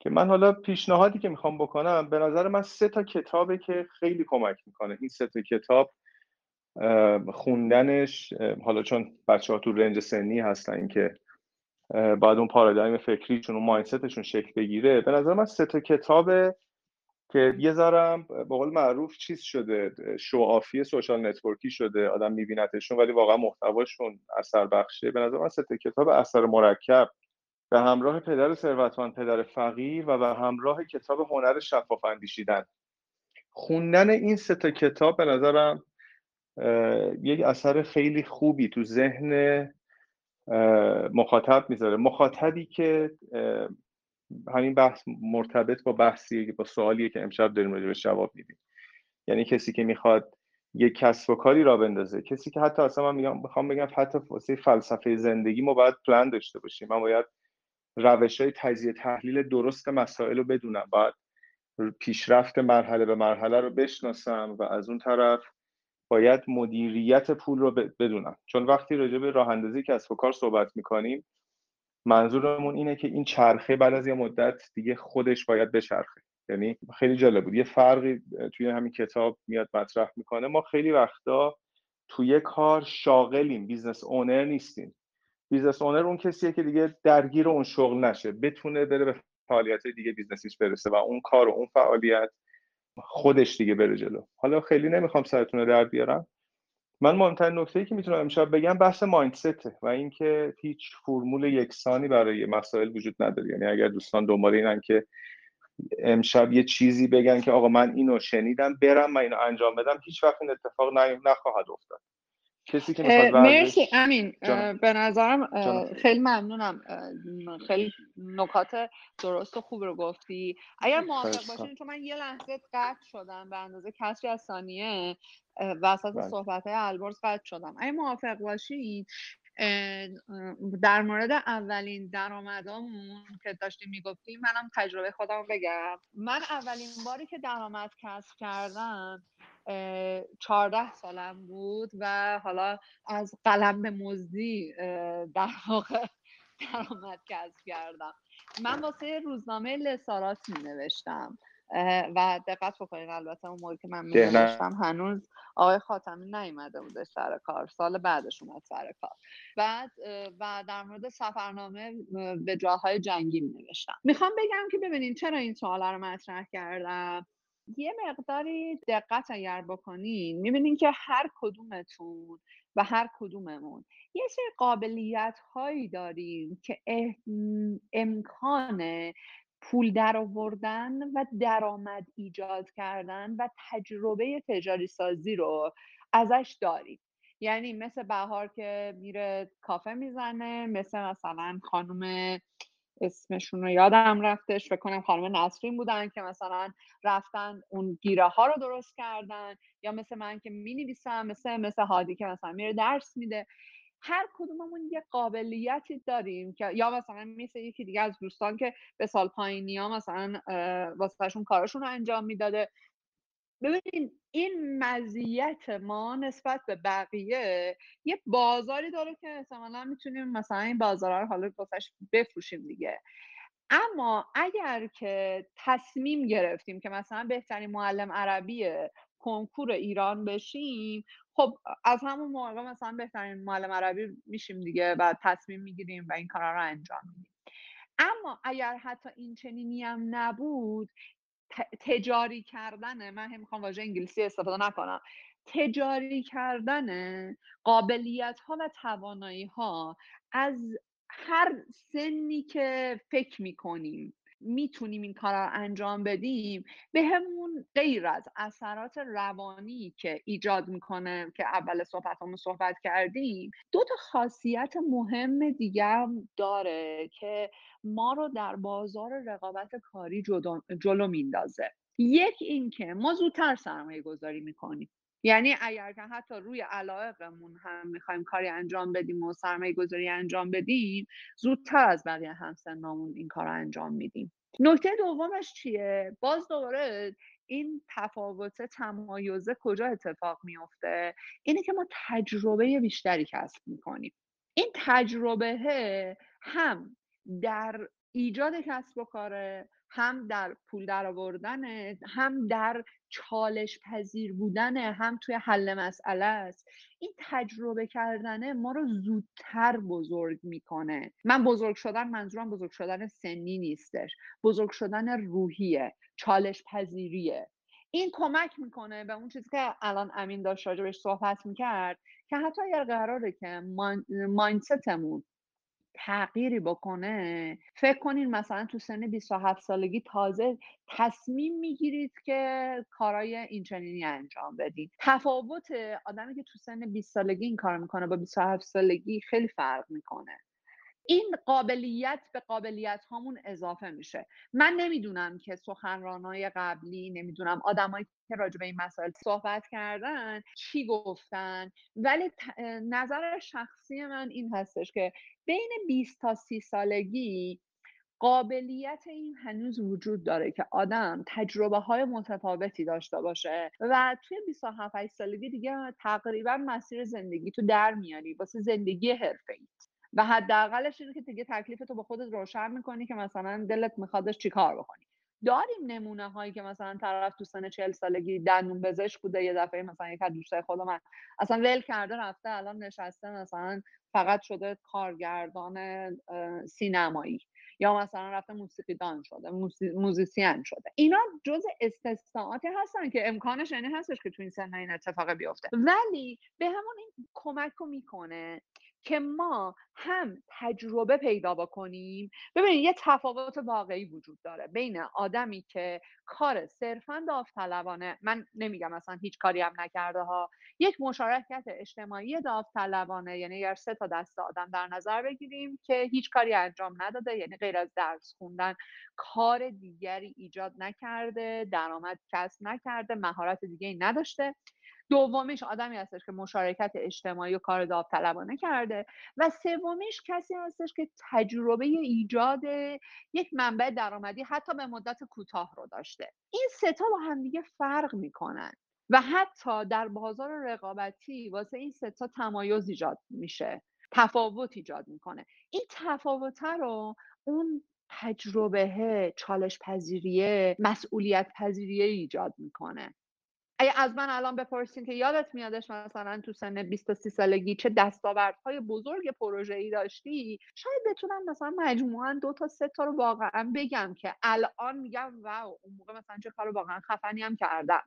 که من حالا پیشنهادی که می‌خوام بکنم به نظر من سه تا کتابه که خیلی کمک می‌کنه. این سه تا کتاب خوندنش حالا چون بچه ها تو رنج سنی هستن که باید اون پارادایم فکریشون و مایندستشون شکل بگیره. به نظر من سه تا کتاب که یه ذرم به قول معروف چیز شده شوآفی سوشال نتورکی شده آدم میبینتشون ولی واقعا محتواشون اثر بخشه. به نظر من سه کتاب اثر مرکب به همراه پدر ثروتمند پدر فقیر و به همراه کتاب هنر شفاف اندیشیدن. خوندن این سه کتاب به نظرم یک اثر خیلی خوبی تو ذهن مخاطب می‌ذاره. مخاطبی که همین بحث مرتبط با بحثی با سوالیه که امشب داریم راجع جواب میدیم. یعنی کسی که می‌خواد یک کسب و کاری را بندازه کسی که حتی اصلا من میگم می‌خوام بگم حتی واسه فلسفه زندگی ما باید پلان داشته باشیم. من باید روش های تجزیه تحلیل درست مسائل رو بدونم. باید پیشرفت مرحله به مرحله رو بشناسم و از اون طرف باید مدیریت پول رو بدونم. چون وقتی راجع به راه اندازی کسب و کار صحبت می‌کنیم منظورمون اینه که این چرخه بعد از یه مدت دیگه خودش باید بچرخه. یعنی خیلی جالب بود. یه فرقی توی همین کتاب میاد مطرح می‌کنه. ما خیلی وقتا توی کار شاغلیم. business owner نیستیم. business owner اون کسیه که دیگه درگیر اون شغل نشه. بتونه بره به فعالیت دیگه business یش برسه و اون کار و اون فعالیت خودش دیگه بره جلو. حالا خیلی نمی‌خوام سرتون رو در بیارم. من مهمترین نکته ای که می‌تونم امشب بگم بحث mindset ه و اینکه هیچ فرمول یکسانی برای مسائل وجود نداره. یعنی اگر دوستان دنبال اینن که امشب یه چیزی بگن که آقا من اینو شنیدم برم من اینو انجام بدم هیچ وقت این اتفاق نخواهد افتاد. کسی که مرسی امین. به نظرم خیلی ممنونم. خیلی نکات درست و خوب رو گفتی. اگر موافق باشین چون من یه لحظه قطع شدم به اندازه کسری از ثانیه وسط بله. صحبت های البرز قطع شدم. اگه موافق باشین در مورد اولین درآمدامون که داشتیم می‌گفتیم منم تجربه خودم بگم. من اولین باری که درآمد کسب کردم چهارده سالم بود و حالا از قلم به مزدی در واقع درآمد کسب کردم. من واسه روزنامه لسارات می نوشتم و دقت بکنید البته اون موقع که من می نوشتم هنوز آقای خاتمی نیومده بوده سر کار سال بعدش اومد سر کار. بعد و در مورد سفرنامه به جاهای جنگی می نوشتم می‌خوام بگم که ببینید چرا این سوال رو مطرح کردم؟ یه مقداری دقت اگر بکنین می‌بینین که هر کدومتون و هر کدوممون یه سری قابلیت هایی داریم که امکان پول در آوردن و درآمد ایجاد کردن و تجربه تجاری سازی رو ازش داریم. یعنی مثل بهار که میره کافه می‌زنه مثل مثلا خانم اسمشون رو یادم رفتش. فکر کنم خانم نسرین بودن که مثلا رفتن اون گیره ها رو درست کردن یا مثل من که می نویسم مثل مثل هادی که مثلا میره درس میده. هر کدوممون یه قابلیتی داریم که یا مثلا مثل یکی دیگه از دوستان که به سال پایینی ها مثلا واسهشون کارشون رو انجام می‌داده. ببینید این مزیت ما نسبت به بقیه یه بازاری داره که احتمالا می‌تونیم مثلا این بازارها رو حالا گفتش بفروشیم دیگه. اما اگر که تصمیم گرفتیم که مثلا بهترین معلم عربی کنکور ایران بشیم خب از همون موقع مثلا بهترین معلم عربی میشیم دیگه و تصمیم می‌گیریم و این کارا رو انجام میدیم. اما اگر حتی این چنینی هم نبود تجاری کردن من هم می‌خوام واژه انگلیسی استفاده نکنم. تجاری کردن قابلیت ها و توانایی ها از هر سنی که فکر می‌کنیم می‌تونیم این کار رو انجام بدیم به همون غیر از اثرات روانی که ایجاد می‌کنه که اول صحبت همون صحبت کردیم دو تا خاصیت مهم دیگر داره که ما رو در بازار رقابت کاری جلو میندازه. یک اینکه ما زودتر سرمایه گذاری می‌کنیم. یعنی اگر که حتی روی علایقمون هم می‌خوایم کاری انجام بدیم و سرمایه گذاری انجام بدیم زودتر از بقیه همسنامون این کار رو انجام میدیم. نکته دومش چیه؟ باز دوباره این تفاوت تمایزه کجا اتفاق میفته اینه که ما تجربه بیشتری کسب می‌کنیم. این تجربه هم در ایجاد کسب و کاره هم در پول درآوردن هم در چالش پذیر بودن هم توی حل مسئله است. این تجربه کردنه ما رو زودتر بزرگ می‌کنه. من بزرگ شدن منظورم بزرگ شدن سنی نیستش. بزرگ شدن روحیه چالش پذیریه این کمک می‌کنه به اون چیزی که الان امین داشت راجبش صحبت می‌کرد که حتی اگر قراره که ماینستمون تغییری بکنه فکر کنین مثلا تو سن 27 سالگی تازه تصمیم می‌گیرید که کارای اینچنینی انجام بدید تفاوت آدمی که تو سن 20 سالگی این کار می‌کنه با 27 سالگی خیلی فرق می‌کنه. این قابلیت به قابلیت هامون اضافه میشه. من نمی‌دونم که سخنرانای قبلی نمی‌دونم آدمایی که راجع به این مسائل صحبت کردن چی گفتن ولی نظر شخصی من این هستش که بین 20 تا 30 سالگی قابلیت این هنوز وجود داره که آدم تجربه های متفاوتی داشته باشه و توی 27 سالگی دیگه تقریبا مسیر زندگی تو در میاری واسه زندگی حرفه و حداقلش اینه که دیگه تکلیف تو با خودت روشن می‌کنی که مثلا دلت میخوادش چیکار بکنی. داریم نمونه هایی که مثلا طرف تو سن چهل سالگی دندون پزشک بوده یه دفعه مثلا یک از دوستای خود من اصلا ول کرده رفته الان نشسته مثلا فقط شده کارگردان سینمایی یا مثلا رفته موسیقیدان شده موزیسین شده. اینا جز استثناءاتی هستن که امکانش یعنی هستش که تو این سن این اتفاق بیفته. ولی به همون این کمک رو می‌کنه که ما هم تجربه پیدا بکنیم. ببینید یه تفاوت واقعی وجود داره بین آدمی که کار صرفا داوطلبانه من نمیگم مثلا هیچ کاری هم نکرده ها یک مشارکت اجتماعی داوطلبانه یعنی اگر سه تا دست آدم در نظر بگیریم که هیچ کاری انجام نداده یعنی غیر از درس خوندن کار دیگری ایجاد نکرده درآمد کسب نکرده مهارت دیگه نداشته. دومیش آدمی هستش که مشارکت اجتماعی و کار داوطلبانه کرده و سومیش کسی هستش که تجربه ایجاد یک منبع درآمدی حتی به مدت کوتاه رو داشته. این ستا با همدیگه فرق می‌کنن و حتی در بازار رقابتی واسه این ستا تمایز ایجاد میشه تفاوت ایجاد می‌کنه. این تفاوت رو اون تجربه چالش پذیریه مسئولیت پذیریه ایجاد می‌کنه. اگه از من الان بپرسین که یادت میادش مثلا تو سن 20 تا 30 سالگی چه دستاوردهای بزرگ پروژه ای داشتی شاید بتونم مثلا مجموعا دو تا سه تا رو واقعا بگم که الان میگم واو اون موقع مثلا چه کار واقعا خفنی هم کردم.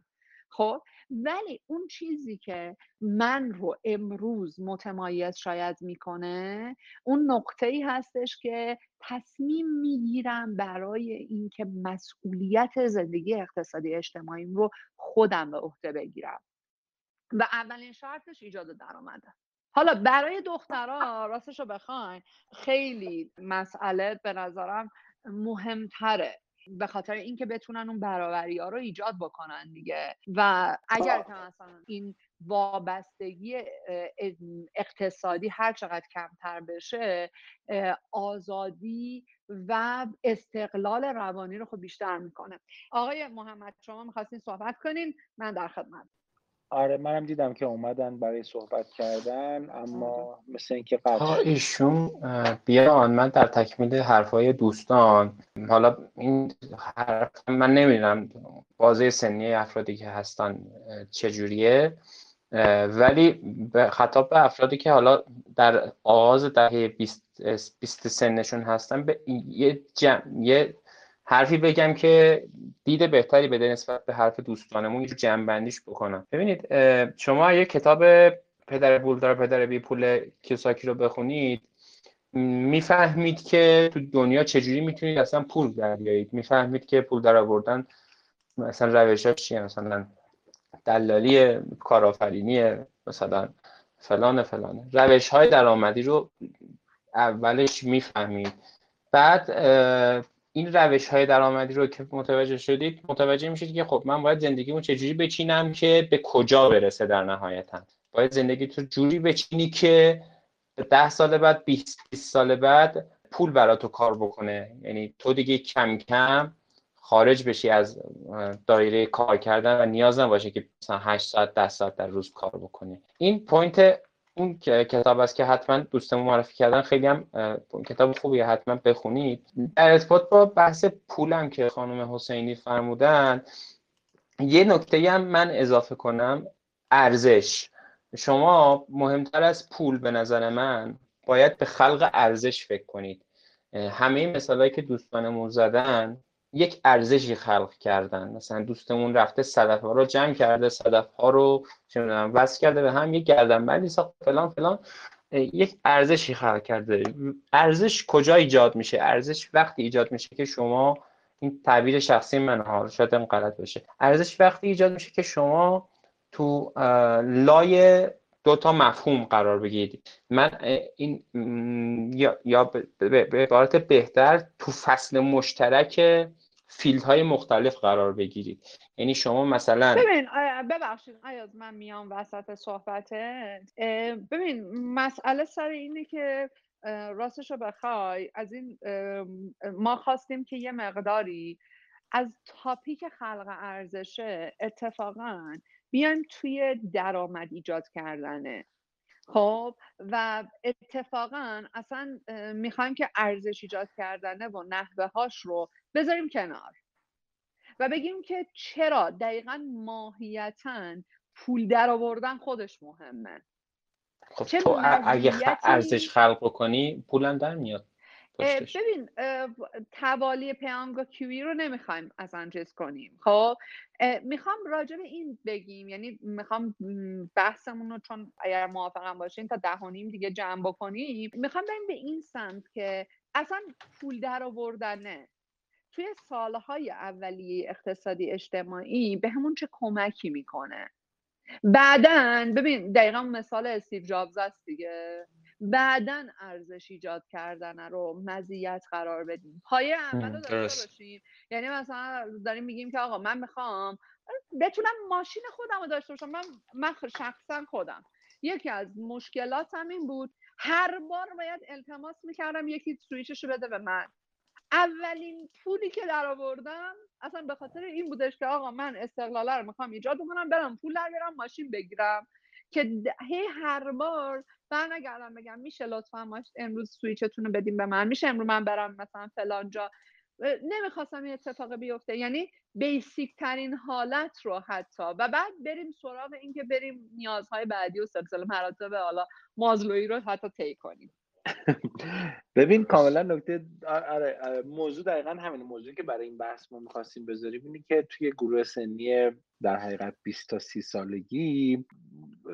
خب ولی اون چیزی که من رو امروز متمایز شاید می‌کنه اون نقطه ای هستش که تصمیم می‌گیرم برای اینکه مسئولیت زندگی اقتصادی اجتماعی رو خودم به عهده بگیرم. و اولین شرطش ایجاد درآمده. حالا برای دخترها راستش رو بخواین خیلی مسئله به نظرم مهمتره. به خاطر اینکه بتونن اون برابری ها رو ایجاد بکنن دیگه. و اگر که مثلا این وابستگی اقتصادی هر چقدر کمتر بشه آزادی و استقلال روانی رو خب بیشتر می‌کنه. آقای محمد شما می‌خواستین صحبت کنین من در خدمت آره منم دیدم که اومدن برای صحبت کردن اما مثل اینکه قبل ایشون بیان من در تکمیل حرفای دوستان. حالا این حرف من نمی‌دونم بازه سنی افرادی که هستن چجوریه. ولی به خطاب به افرادی که حالا در آغاز دهه 20 20 سنشون هستن به یه, یه حرفی بگم که دید بهتری بده نسبت به حرف دوستانمون یه جنبندیش بکنم. ببینید شما یه کتاب پدر پولدار پدر بی پول کیوساکی رو بخونید می‌فهمید که تو دنیا چجوری می‌تونید اصلا پول در بیایید می‌فهمید که پول در آوردن مثلا روشاش چیه؟ مثلا دلالی کارآفرینی مثلا فلان فلان. روش های درآمدی رو اولش می‌فهمید. بعد این روش های درآمدی رو که متوجه شدید متوجه میشید که خب من باید زندگیمو چجوری بچینم که به کجا برسه در نهایتا؟ باید زندگی تو جوری بچینی که ده سال بعد 20 سال بعد پول برات تو کار بکنه. یعنی تو دیگه کم کم خارج بشی از دایره کار کردن و نیاز نباشه که مثلا 8 ساعت 10 ساعت در روز کار بکنی. این point اون کتاب است که حتما دوستمون معرفی کردن خیلی هم کتاب خوبیه حتما بخونید. در ارتباط با بحث پولم که خانم حسینی فرمودن یه نکته هم من اضافه کنم ارزش. شما مهمتر از پول به نظر من باید به خلق ارزش فکر کنید. همه این مثالهایی که دوستانمون زدن یک ارزشی خلق کردن. مثلا دوستمون رفته صدف ها رو جمع کرده صدف ها رو چه وصل کرده به هم یک گردنبندی ساخت فلان فلان. یک ارزشی خلق کرده. ارزش کجا ایجاد میشه؟ ارزش وقتی ایجاد میشه که شما این تعبیر شخصی من ها شاید غلط باشه. ارزش وقتی ایجاد میشه که شما تو لای دو تا مفهوم قرار بگیرید. من این یا به عبارت بهتر تو فصل مشترک فیلد های مختلف قرار بگیرید. یعنی شما مثلا ببین ببخشید آیاز من میام وسط صحبته. ببین مسئله سر اینه که راستش رو بخوای از این ما خواستیم که یه مقداری از تاپیک خلق ارزشه اتفاقا بیایم توی درآمد ایجاد کردنه. خب؟ و اتفاقا اصلا می‌خوایم که ارزش ایجاد کردنه و نحوه هاش رو بذاریم کنار. و بگیم که چرا دقیقا ماهیتا پول در آوردن خودش مهمه. خب تو اگه ارزش خلق بکنی پولم در میاد. ببین توالی پیانگا کیوی رو نمی‌خوایم از چیز کنیم. خب؟ می‌خوام راجع به این بگیم یعنی می‌خوام بحثمون رو چون اگر موافقم باشین تا ده و نیم دیگه جمع بکنیم. می‌خوام بریم به این سمت که اصلا پول در آوردنه توی سالهای اولیه اقتصادی اجتماعی به همون چه کمکی می‌کنه. بعدا ببین دقیقا مثال استیو جابز است دیگه. بعدا ارزش ایجاد کردن رو مزیت قرار بدیم. پایه اول رو داشته باشیم. یعنی مثلا داریم میگیم که آقا من می‌خوام بتونم ماشین خودم رو داشته باشم. من, من شخصا خودم. یکی از مشکلاتم این بود هر بار باید التماس می‌کردم یکی سویچش رو بده به من. اولین پولی که در آوردم اصلا به خاطر این بودش که آقا من استقلاله رو می‌خوام ایجاد کنم برم پول در بیارم ماشین بگیرم. که هی هر بار برنگردم بگم میشه لطفا امروز سویچتون رو بدیم به من. میشه امروز من برم مثلا فلان جا. نمی‌خواستم این اتفاق بیفته. یعنی بیسیک ترین حالت رو حتی. و بعد بریم سراغ اینکه بریم نیازهای بعدی و سلسله مراتب حالا مازلوی رو حتی طی کنیم. ببین کاملا نکته آره،, موضوع دقیقا همین موضوعی که برای این بحث ما می‌خواستیم بذاریم اینه که توی گروه سنی در حقیقت 20 تا 30 سالگی.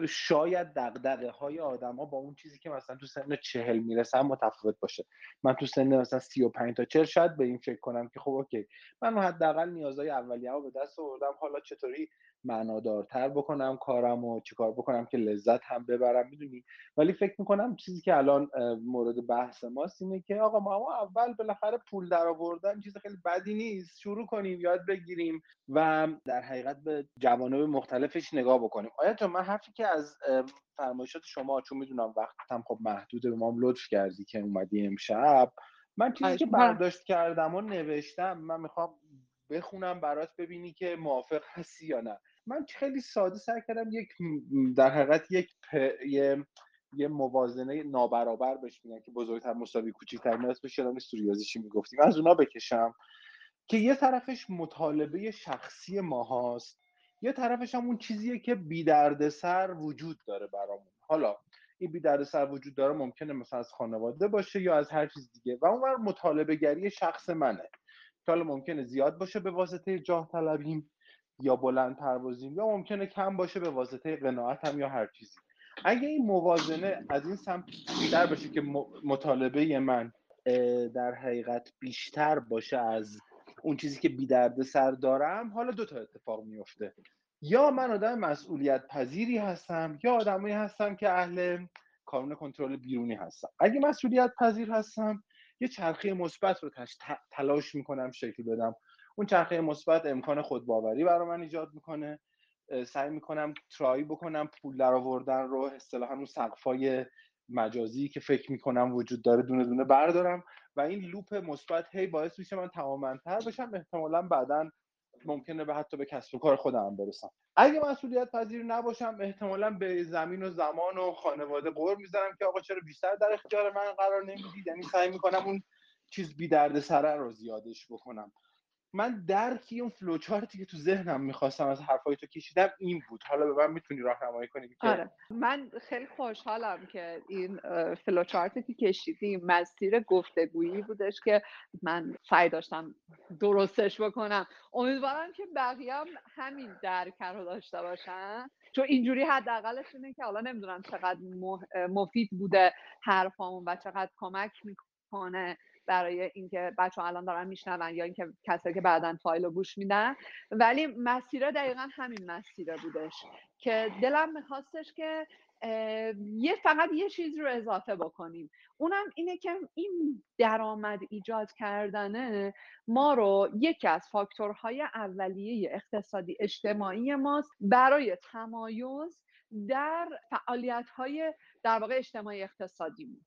شاید دقدقه های آدم ها با اون چیزی که مثلا تو سن چهل می‌رسن متفاوت باشه. من تو سن مثلا 35 تا 40 شاید به این فکر کنم که خب اوکی. من حداقل نیازهای اولیه ها به دست آوردم. حالا چطوری معنادارتر بکنم کارم و چیکار بکنم که لذت هم ببرم می‌دونی؟ ولی فکر می‌کنم چیزی که الان مورد بحث ماست اینه که آقا ما اول بالاخره پول در آوردن چیز خیلی بدی نیست. شروع کنیم یاد بگیریم و در حقیقت به جوانب مختلفش نگاه بکنیم. آیا جان من حرفی که از فرمایشات شما چون می‌دونم وقتم خب محدوده به ما لطف کردی که اومدی امشب. من چیزی که برداشت کردم و نوشتم من می‌خوام بخونم برات ببینی که موافق هستی یا نه. من خیلی ساده سعی کردم یک در حقیقت یک یه یه موازنه نابرابر بهش میگن که بزرگتر مساوی کوچیکتر من اسمش یادم ریاضی چی می‌گفتیم. از اونا بکشم. که یه طرفش مطالبه شخصی ماهاست. یه طرفش هم اون چیزیه که بی سر وجود داره برامون. حالا این بی سر وجود داره ممکنه مثلا از خانواده باشه یا از هر چیز دیگه. و اونور مطالبه گری شخص منه. که حالا ممکنه زیاد باشه به واسطه جاه طلبیم یا بلند پروازیم یا ممکنه کم باشه به واسطه قناعت هم یا هر چیزی. اگه این موازنه از این سمت بیشتر باشه که مطالبه من در حقیقت بیشتر باشه از اون چیزی که بی سر دارم حالا دو تا اتفاق میفته یا من آدم مسئولیت پذیری هستم یا آدمایی هستم که اهل کانون کنترل بیرونی هستم. اگه مسئولیت پذیر هستم یه چرخه مثبت رو تلاش می‌کنم شکل بدم. اون چرخه مثبت امکان خودباوری برای من ایجاد می‌کنه. سعی می‌کنم ترای بکنم پول در آوردن رو اصطلاحا اون سقفای مجازی که فکر می‌کنم وجود داره دونه دونه بردارم. و این لوپ مثبت هی باعث میشه من تمامنتر بشم. احتمالا بعدا ممکنه به حتی به کسب و کار خودم برسم. اگه مسئولیت پذیر نباشم احتمالا به زمین و زمان و خانواده قور می‌زنم که آقا چرا بیشتر در اختیار من قرار نمی‌دید؟ یعنی سعی می‌کنم اون چیز بی درد سره رو زیادش بکنم. من درکی اون فلوچارتی که تو ذهنم می‌خواستم از حرفای تو کشیدم این بود. حالا به من می‌تونی راهنمایی کنی که آره. من خیلی خوشحالم که این فلوچارتی که کشیدیم مسیر گفتگویی بودش که من سعی داشتم درستش بکنم. امیدوارم که بقیه هم همین درک رو داشته باشن. چون اینجوری حداقلش اینه که حالا نمی‌دونم چقدر مفید بوده حرفامون و چقدر کمک می‌کنه. برای اینکه بچه ها الان دارن میشنون یا اینکه کسایی که بعدا فایل رو گوش میدن. ولی مسیر دقیقا همین مسیره بودش که دلم میخواستش که یه فقط یه چیز رو اضافه بکنیم. اونم اینه که این درآمد ایجاد کردنه ما رو یکی از فاکتورهای اولیه اقتصادی اجتماعی ماست. برای تمایز در فعالیت های در واقع اجتماعی اقتصادیمون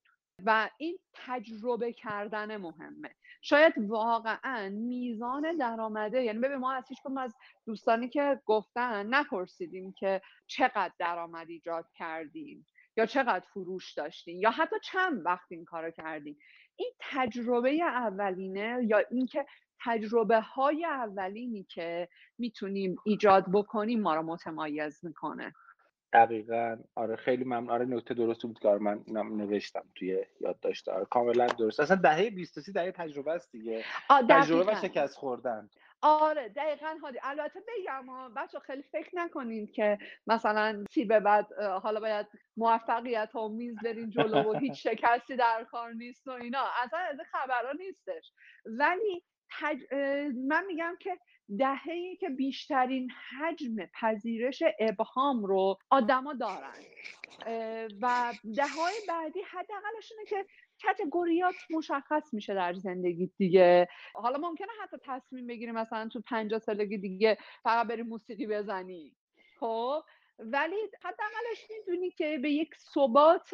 و این تجربه کردن مهمه. شاید واقعا میزان درآمده یعنی ببین ما از هیچ از دوستانی که گفتن نپرسیدیم که چقدر درآمد ایجاد کردیم یا چقدر فروش داشتیم یا حتی چند وقت این کارو کردیم این تجربه اولینه یا اینکه تجربه های اولینی که می‌تونیم ایجاد بکنیم ما رو متمایز می‌کنه. دقیقا. آره خیلی ممنون. آره نکته درست بود که آره من نوشتم توی یادداشت. آره کاملا درست. اصلا دهه 23 دهه تجربه است دیگه. تجربه و شکست خوردن. آره دقیقا هادی البته بگم بچه خیلی فکر نکنید که مثلا سی به بعد حالا باید موفقیت ها میز برین جلو و هیچ شکستی در کار نیست و اینا. اصلا از خبرها نیستش. ولی من میگم که دهه‌ای که بیشترین حجم پذیرش ابهام رو آدما دارن. و دههای بعدی حداقلش اینه که کتگوریات مشخص میشه در زندگی دیگه. حالا ممکنه حتی تصمیم بگیری مثلا تو پنجاه سالگی دیگه فقط بری موسیقی بزنی. خب؟ ولی حداقلش می‌دونی که به یک ثبات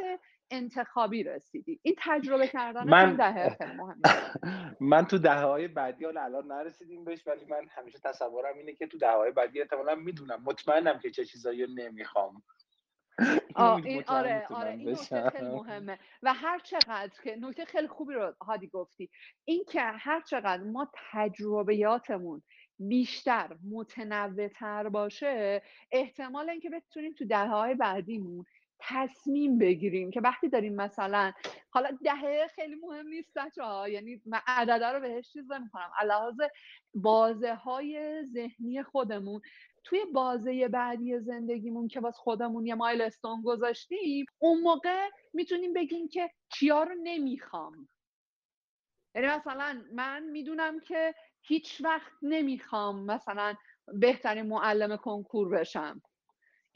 انتخابی رسیدی. این تجربه کردن من دهه مهمه. من تو دهه های بعدی حالا الان نرسیدیم بهش ولی من همیشه تصورم اینه که تو دهه های بعدی احتمالا می‌دونم. مطمئنم که چه چیزایی رو نمی‌خوام این آره آره این نکته خیلی مهمه. و هر چقدر که نکته خیلی خوبی رو هادی گفتی. این که هر چقدر ما تجربیاتمون بیشتر متنوعتر باشه احتمال اینکه بتونیم تو دهه های بعدیمون تصمیم بگیریم که وقتی داریم مثلا حالا دهه خیلی مهم نیست بچه ها یعنی من عدده رو بهش چیز کنم لحاظ بازه های ذهنی خودمون توی بازه بعدی زندگیمون که باز خودمون یه مایل استون گذاشتیم اون موقع می‌تونیم بگیم که چیا رو نمی‌خوام. یعنی مثلا من می‌دونم که هیچ وقت نمی‌خوام مثلا بهترین معلم کنکور بشم.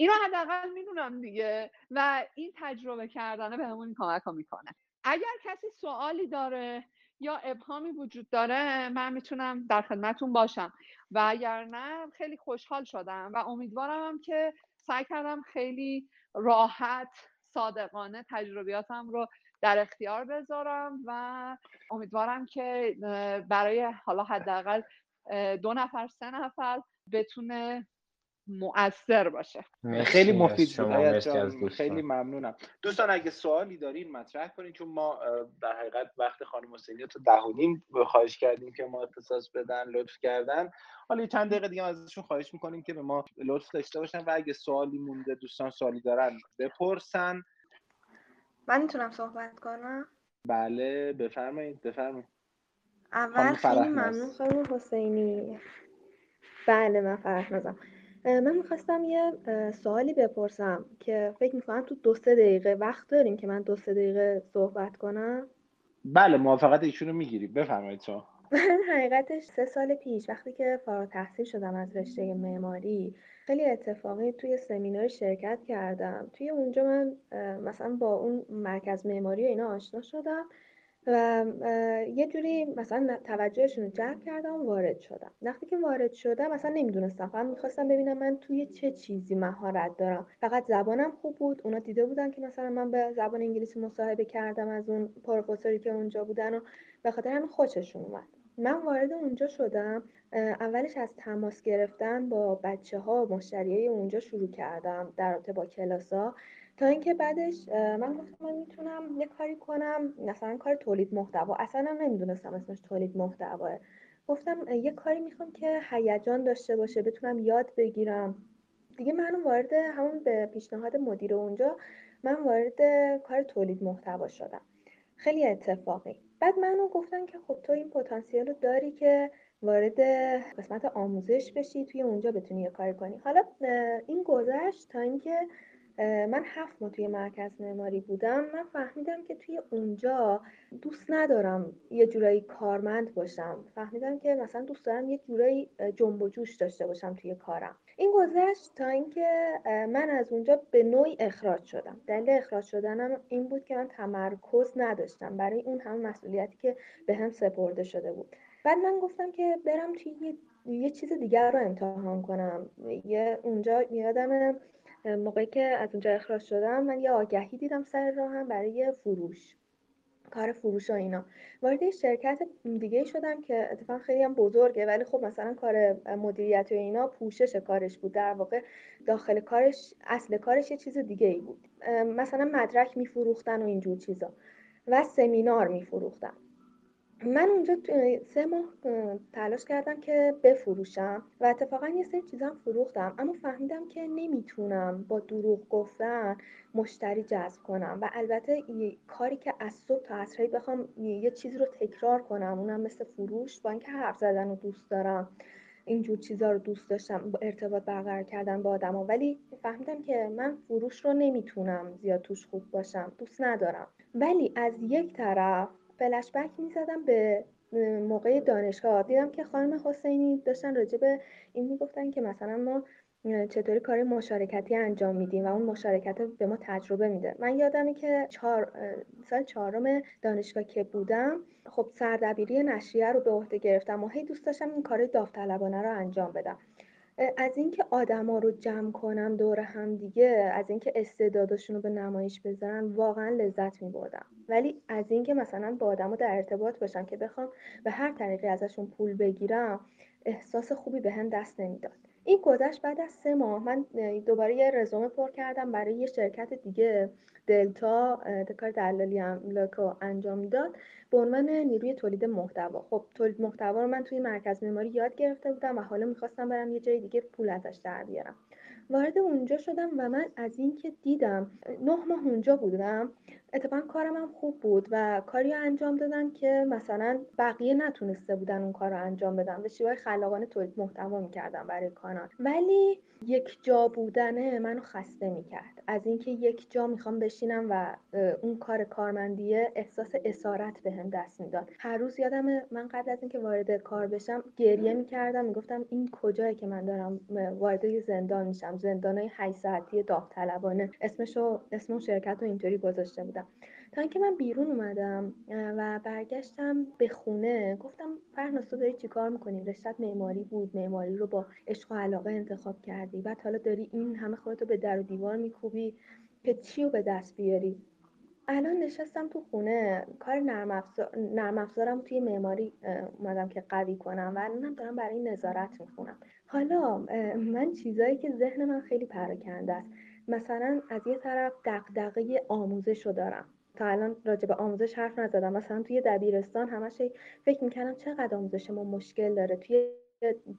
اینو حداقل می‌دونم دیگه و این تجربه کردنه به همون کمک ها می‌کنه. اگر کسی سوالی داره یا ابهامی وجود داره من می‌تونم در خدمتون باشم. و اگر نه خیلی خوشحال شدم و امیدوارم که سعی کردم خیلی راحت صادقانه تجربیاتم رو در اختیار بذارم و امیدوارم که برای حالا حداقل دو نفر سه نفر بتونه مؤثر باشه. خیلی مفید بود. خیلی ممنونم. دوستان اگه سوالی دارین مطرح کنین چون ما در حقیقت وقت خانم حسینی تو ده و نیم خواهش کردیم که ما اختصاص بدن لطف کردن. حالا چند دقیقه دیگه ازشون خواهش می‌کنیم که به ما لطف داشته باشن و اگه سوالی مونده دوستان سوالی دارن بپرسن. من می‌تونم صحبت کنم؟ بله بفرمایید بفرمایید. اول خیلی ممنون خانم حسینی. بله من فرح من می‌خواستم یه سوالی بپرسم که فکر می‌کنم تو دو سه دقیقه وقت داریم که من دو سه دقیقه صحبت کنم. بله موافقت ایشونو می‌گیری بفرمایید شما من حقیقتش سه سال پیش وقتی که فارغ تحصیل شدم از رشته معماری خیلی اتفاقی توی سمینار شرکت کردم. توی اونجا من مثلا با اون مرکز معماری و اینا آشنا شدم. و یه جوری مثلا توجهشون رو جلب کردم وارد شدم. وقتی که وارد شدم مثلا نمی‌دونستم. فقط می‌خواستم ببینم من توی چه چیزی مهارت دارم. فقط زبانم خوب بود. اونا دیده بودن که مثلا من به زبان انگلیسی مصاحبه کردم از اون پروفسوری که اونجا بودن و به خاطر همین خوششون اومد. من وارد اونجا شدم. اولش از تماس گرفتن با بچه ها مشتریای اونجا شروع کردم در رابطه با کلاس تا اینکه بعدش من گفتم من می‌تونم یه کاری کنم مثلا کار تولید محتوا. اصلا نمی‌دونستم اسمش تولید محتواه. گفتم یه کاری می‌خوام که هیجان داشته باشه بتونم یاد بگیرم. دیگه من وارد همون به پیشنهاد مدیر اونجا من وارد کار تولید محتوا شدم. خیلی اتفاقی. بعد منو گفتن که خب تو این پتانسیل رو داری که وارد قسمت آموزش بشی توی اونجا بتونی یه کاری کنی. حالا این گذشت تا اینکه من هفت ماه توی مرکز معماری بودم. من فهمیدم که توی اونجا دوست ندارم یه جورایی کارمند باشم. فهمیدم که مثلا دوست دارم یه جورایی جنب و جوش داشته باشم توی کارم. این گذشت تا اینکه من از اونجا به نوعی اخراج شدم. دلیل اخراج شدنم این بود که من تمرکز نداشتم. برای اون همه مسئولیتی که به هم سپرده شده بود. بعد من گفتم که برم توی یه, یه چیز دیگر رو امتحان کنم. یه اونجا یادم موقعی که از اونجا اخراج شدم من یه آگهی دیدم سر راهم برای فروش کار فروش و اینا. وارد شرکت دیگه شدم که اتفاقا خیلی هم بزرگه ولی خب مثلا کار مدیریت و اینا پوشش کارش بود. در واقع داخل کارش اصل کارش یه چیز دیگه ای بود مثلا مدرک میفروختن و اینجور چیزا و سمینار میفروختن. من اونجا سه ماه تلاش کردم که بفروشم و اتفاقا یه سری چیزا فروختم. اما فهمیدم که نمی‌تونم با دروغ گفتن مشتری جذب کنم و البته کاری که از صبح تا عصر بخوام یه چیزی رو تکرار کنم. اونم مثل فروش با اینکه حرف زدن رو دوست دارم. اینجور چیزا رو دوست داشتم ارتباط برقرار کردن با آدما ولی فهمیدم که من فروش رو نمی‌تونم زیاد توش خوب باشم. دوست ندارم. ولی از یک طرف فلشبک می‌زدم به موقع دانشگاه. دیدم که خانم حسینی داشتن راجع به این می‌گفتن که مثلا ما چطوری کار مشارکتی انجام میدیم و اون مشارکت به ما تجربه میده. من یادمه که چهار سال چهارم دانشگاه که بودم خب سردبیری نشریه رو به عهده گرفتم و هی دوست داشتم این کار داوطلبانه رو انجام بدم. از اینکه آدما رو جمع کنم دور هم دیگه از اینکه استعدادشون رو به نمایش بذارن واقعا لذت می بردم ولی از اینکه مثلا با آدما در ارتباط باشم که بخوام به هر طریقی ازشون پول بگیرم احساس خوبی به هم دست نمی‌داد. این گذشت بعد از سه ماه من دوباره یه رزومه پر کردم برای یه شرکت دیگه. دلتا کار دلالی لاکو انجام می‌داد به عنوان نیروی تولید محتوا. خب تولید محتوا رو من توی مرکز معماری یاد گرفته بودم و حالا می‌خواستم برم یه جای دیگه پول ازش در بیارم. وارد اونجا شدم و من از اینکه دیدم نه ماه اونجا بودم اتفاقا کارم هم خوب بود و کاری انجام دادن که مثلا بقیه نتونسته بودن اون کار رو انجام بدن. به شیوه خلاقانه تولید محتوا می‌کردم برای کانال. ولی یک جا بودنه منو خسته می‌کرد. از اینکه یک جا می‌خوام بشینم و اون کار کارمندیه احساس اسارت بهم به دست می‌داد. هر روز یادم من قبل از اینکه وارد کار بشم گریه می‌کردم می‌گفتم این کجایی که من دارم وارد زندان میشم. زندانای 8 ساعتی داوطلبانه. اسمشو اسم شرکت رو اینطوری گذاشته بودم تا اینکه من بیرون اومدم و برگشتم به خونه گفتم فرناس تو داری چیکار می‌کنی؟ رشتت معماری بود معماری رو با عشق و علاقه انتخاب کردی. بعد حالا داری این همه خودتو به در و دیوار میکوبی که چی رو به دست بیاری؟ الان نشستم تو خونه. کار نرم, افزار، نرم افزارم توی معماری اومدم که قوی کنم و الانم دارم برای نظارت می‌خونم. حالا من چیزایی که ذهن من خیلی پراکنده است. مثلا از یه طرف دقدقه آموزش رو دارم. تا الان راجع به آموزش حرف نزدم. مثلا توی دبیرستان همش فکر می‌کردم چقدر آموزش ما مشکل داره. توی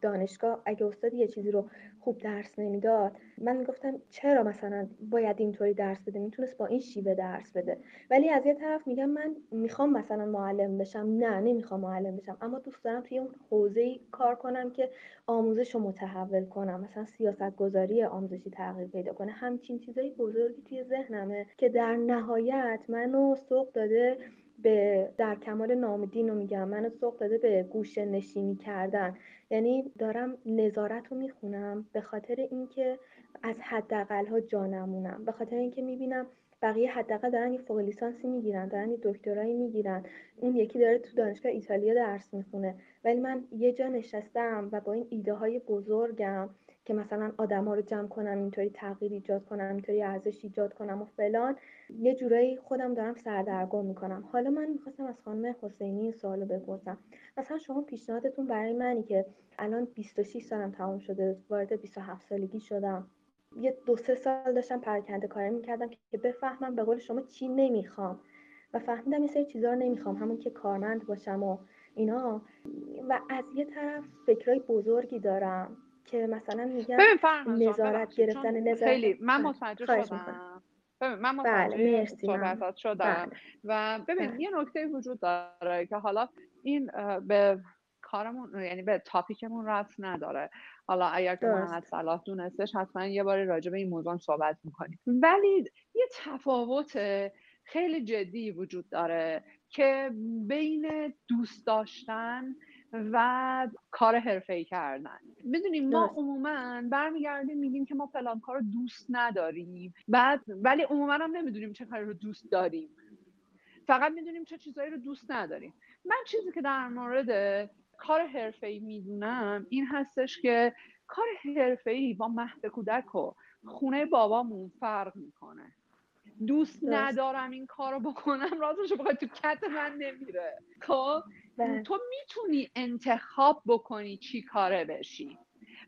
دانشگاه اگه استاد یه چیزی رو خوب درس نمی‌داد من می‌گفتم چرا مثلا باید اینطوری درس بده؟ می‌تونست با این شیوه درس بده. ولی از یه طرف میگم من می‌خوام مثلا معلم بشم. نه نمی‌خوام معلم بشم. اما دوست دارم توی اون حوزه کار کنم که آموزش رو متحول کنم. مثلا سیاست گذاری آموزشی تغییر پیدا کنه. همچین چیزای بزرگی توی ذهنمه که در نهایت منو سوق داده به در کمال نامدین رو میگم. منو سوق داده به گوشه نشینی کردن. یعنی دارم نظارت رو می‌خونم به خاطر اینکه از حداقل ها جا نمونم به خاطر اینکه می‌بینم بقیه حداقل دارن یه فوق لیسانسی می‌گیرن دارن یه دکترایی می‌گیرن. اون یکی داره تو دانشگاه ایتالیا درس می‌خونه. ولی من یه جا نشستم و با این ایده های بزرگم. که مثلا آدما رو جمع کنم اینطوری تغییر ایجاد کنم اینطوری ارزش ایجاد کنم و فلان یه جورایی خودم دارم سردرگم می‌کنم. حالا من می‌خواستم از خانم حسینی این سوالو بپرسم. مثلا شما پیشنهادتون برای منی که الان 26 سالم تمام شده وارد 27 سالگی شدم. یه دو سه سال داشتم پرکنده کاری می‌کردم که بفهمم به قول شما چی نمی‌خوام. و فهمیدم یه سری چیزا رو نمی‌خوام همون که کارمند باشم و اینا. و از یه طرف فکرای بزرگی دارم. که مثلا میگم نظارت گرفتن نظارت. خیلی من متوجه شدم. ببین من بله متوجه شدم. بله. و ببین بله. یه نکته وجود داره که حالا این به کارمون یعنی به تاپیکمون رفت نداره. حالا اگر که محمد صلاح دونستش حتما یه باری راجع به این موضوع صحبت می‌کنیم. ولی یه تفاوت خیلی جدی وجود داره که بین دوست داشتن و کار حرفه کردن. می‌دونیم ما عموما برمیگردیم میگیم که ما فلان کار رو دوست نداریم. بعد ولی عموما هم نمی‌دونیم چه کاری رو دوست داریم. فقط می‌دونیم چه چیزایی رو دوست نداریم. من چیزی که در مورد کار حرفه می‌دونم این هستش که کار حرفه با مهد کودک و خونه بابامون فرق می‌کنه. دوست ندارم این کارو بکنم راستش بخوای تو کت من نمیره. خب؟ بله. تو می‌تونی انتخاب بکنی چی کاره بشی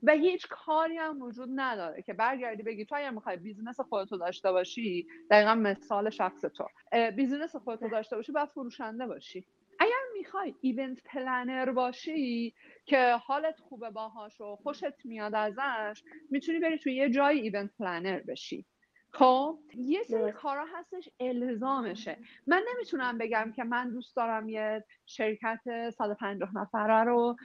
و هیچ کاری هم وجود نداره که برگردی بگی تو اگر می‌خوای business خودتو داشته باشی دقیقا مثال شخص تو business خودتو بله. داشته باشی باید فروشنده باشی اگر می‌خوای event planner باشی که حالت خوبه باهاش و خوشت میاد ازش می‌تونی بری توی یه جای event planner بشی خب یه سری کارا هستش الزامشه. من نمی‌تونم بگم که من دوست دارم یه شرکت 150 نفره رو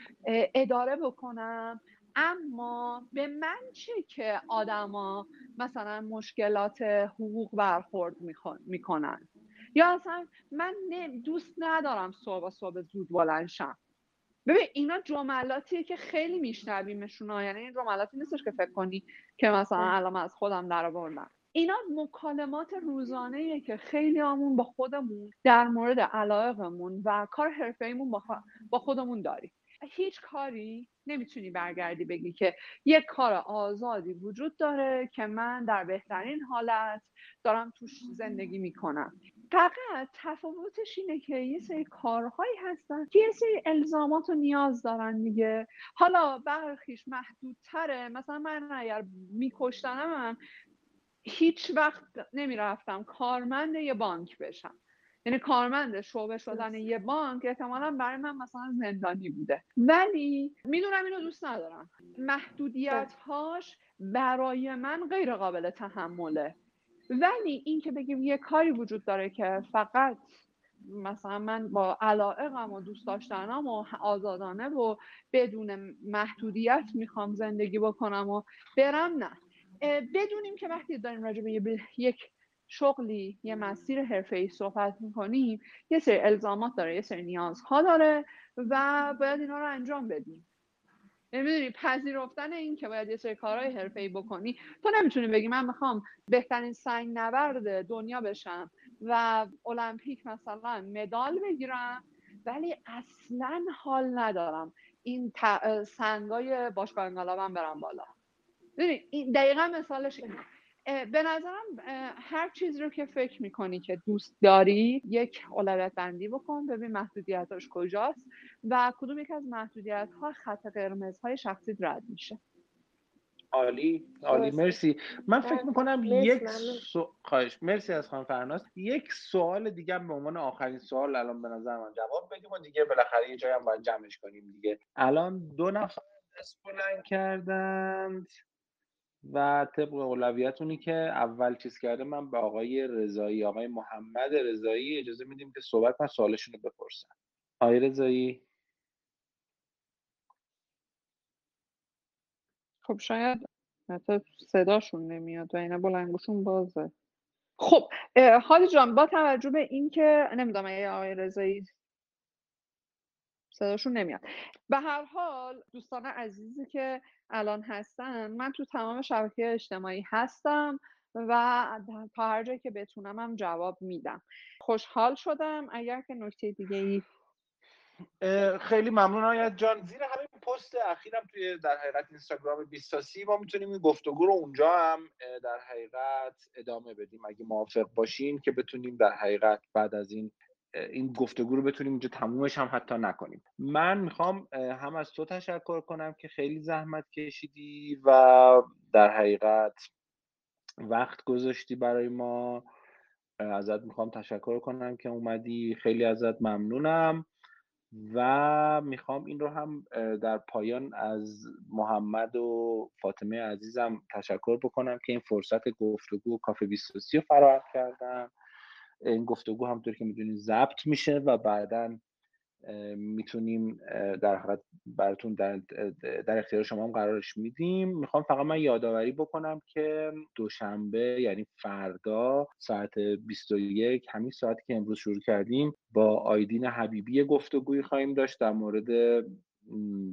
اداره بکنم. اما به من چه که آدما مثلا مشکلات حقوق برخورد می‌کنن؟ یا اصلا من دوست ندارم صبح صبح زود بلند شم. ببین اینا جملاتیه که خیلی میشنویمشون یعنی این جملاتی نیستش که فکر کنی که مثلا الان از خودم در آوردم. اینا مکالمات روزانه که خیلی همون با خودمون در مورد علایقمون و کار حرفه‌ایمون با خودمون داریم. هیچ کاری نمی‌تونی برگردی بگی که یک کار آزادی وجود داره که من در بهترین حالت دارم توش زندگی می‌کنم. فقط تفاوتش اینه که یه سری کارهایی هستن که یه سری الزامات و نیاز دارن دیگه. حالا برخیش محدودتره. مثلا من اگر میکشتنم هیچ وقت نمی‌رفتم کارمند یه بانک بشم. یعنی کارمند شعبه شدن یه بانک احتمالا برای من مثلا زندانی بوده. ولی می‌دونم اینو دوست ندارم. محدودیت هاش برای من غیر قابل تحمله. ولی این که بگیم یه کاری وجود داره که فقط مثلا من با علائقم و دوست داشتنم و آزادانه و بدون محدودیت می‌خوام زندگی بکنم و برم نه. بدونیم که وقتی داریم راجع به یک شغلی یه مسیر حرفه‌ای صحبت می‌کنیم یه سری الزامات داره یه سری نیازها داره و باید اینا رو انجام بدیم. یعنی می‌دونی پذیرفتن این که باید یه سری کارهای ای بکنی. تو نمی‌تونی بگی من می‌خوام بهترین سنگ نورد دنیا بشم و المپیک مثلا مدال بگیرم ولی اصلا حال ندارم. این سنگای باشگاه انقلابم برم بالا. ببین دقیقا مثالش اینه به نظرم هر چیز رو که فکر می‌کنی که دوست داری یک اولویت بندی بکن ببین محدودیتاش کجاست و کدوم یک از محدودیت ها خط قرمز های شخصی رد میشه. عالی عالی. مرسی. من فکر می‌کنم یک سو... خواهش. مرسی از خانم فرناس یک سوال دیگه به عنوان آخرین سوال الان به نظر من جواب بدیم و دیگه بالاخره یه جایی هم باید جمعش کنیم دیگه. الان دو نفر دست بلند کردند. و طبق اولویتونی که اول چیز کرده من به آقای رضایی آقای محمد رضایی اجازه میدیم که صحبت من سوالشون رو بپرسن. آقای رضایی. خب شاید حتی صداشون نمیاد و اینا بلنگوشون بازه. خب حالی جان با توجه به اینکه نمی‌دونم اگه آقای رضایی صداشون نمیاد. به هر حال دوستان عزیزی که الان هستن من تو تمام شبکه اجتماعی هستم و تا هر جایی که بتونم هم جواب میدم. خوشحال شدم. اگر که نکته دیگه ای خیلی ممنون آیت جان. زیر همین پست اخیرم توی در حقیقت اینستاگرام بیستاسی ما می‌تونیم این گفتگو رو اونجا هم در حقیقت ادامه بدیم. اگه موافق باشین که بتونیم در حقیقت بعد از این این گفتگو رو بتونیم اینجا تمومش هم حتی نکنیم. من می‌خوام هم از تو تشکر کنم که خیلی زحمت کشیدی و در حقیقت وقت گذاشتی برای ما. ازت می‌خوام تشکر کنم که اومدی. خیلی ازت ممنونم و می‌خوام این رو هم در پایان از محمد و فاطمه عزیزم تشکر بکنم که این فرصت گفتگو کافه 23 رو فراهم کردم این گفتگو همطور که می‌دونید ضبط میشه و بعدا می‌تونیم در حقیقت براتون در, در اختیار شما هم قرارش میدیم. می‌خوام فقط من یادآوری بکنم که دوشنبه یعنی فردا ساعت 21 همین ساعتی که امروز شروع کردیم با آیدین حبیبی گفتگویی خواهیم داشت در مورد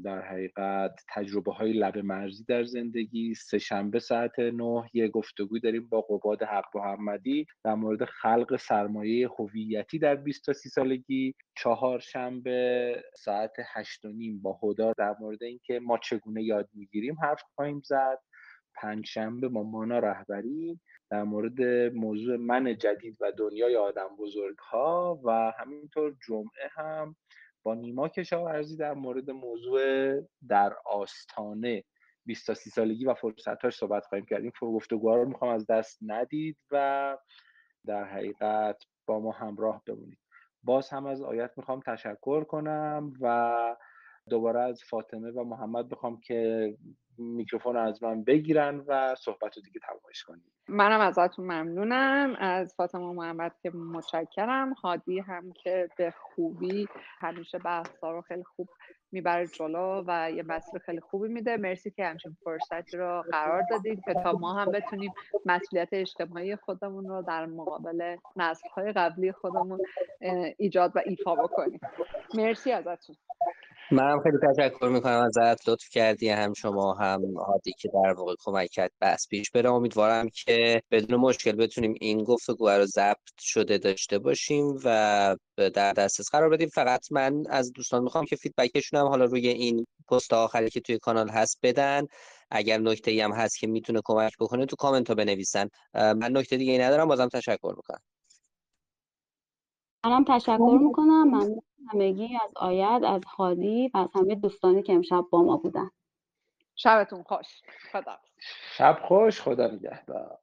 در حقیقت تجربه های لب مرزی در زندگی سه شنبه ساعت نه یه گفتگوی داریم با قباد حق محمدی در مورد خلق سرمایه هویتی در 20 تا 30 سالگی. چهار شنبه ساعت هشت و نیم با هدا در مورد اینکه ما چگونه یاد می‌گیریم حرف خواهیم زد. پنج شنبه با مانا رهبری در مورد موضوع من جدید و دنیای آدم بزرگ ها و همینطور جمعه هم با نیما کشاورزی در مورد موضوع در آستانه 20 تا 30 سالگی و فرصتاش صحبت خواهیم کرد. این گفتگوها رو می‌خوام از دست ندید و در حقیقت با ما همراه بمونید. باز هم از آیت می‌خوام تشکر کنم و دوباره از فاطمه و محمد بخوام که میکروفون از من بگیرن و صحبت رو دیگه تمامش کنیم. منم ازتون ممنونم. از فاطمه محمد که متشکرم. هادی هم که به خوبی همیشه بحثا رو خیلی خوب می‌بره جلو و یه مسیر خیلی خوبی میده. مرسی که همچین فرصتی رو قرار دادید که تا ما هم بتونیم مسئولیت اجتماعی خودمون رو در مقابل نسل های قبلی خودمون ایجاد و ایفا بکنیم. مرسی ازتون. منم خیلی تشکر می‌کنم ازت. لطف کردی هم شما هم هادی که در واقع کمک کرد بس پیش بره. امیدوارم که بدون مشکل بتونیم این گفتگو رو ضبط شده داشته باشیم و در دسترس قرار بدیم. فقط من از دوستان می‌خوام که فیدبکشون هم حالا روی این پست آخری که توی کانال هست بدن. اگر نکته ای هم هست که می‌تونه کمک بکنه تو کامنت ها بنویسن. من نکته دیگه ندارم بازم تشکر می‌کنم. منم تشکر می‌کنم. من همگی از آید از هادی و از همه دوستانی که امشب با ما بودن. شبتون خوش. خدا شب خوش خدا نگهدار.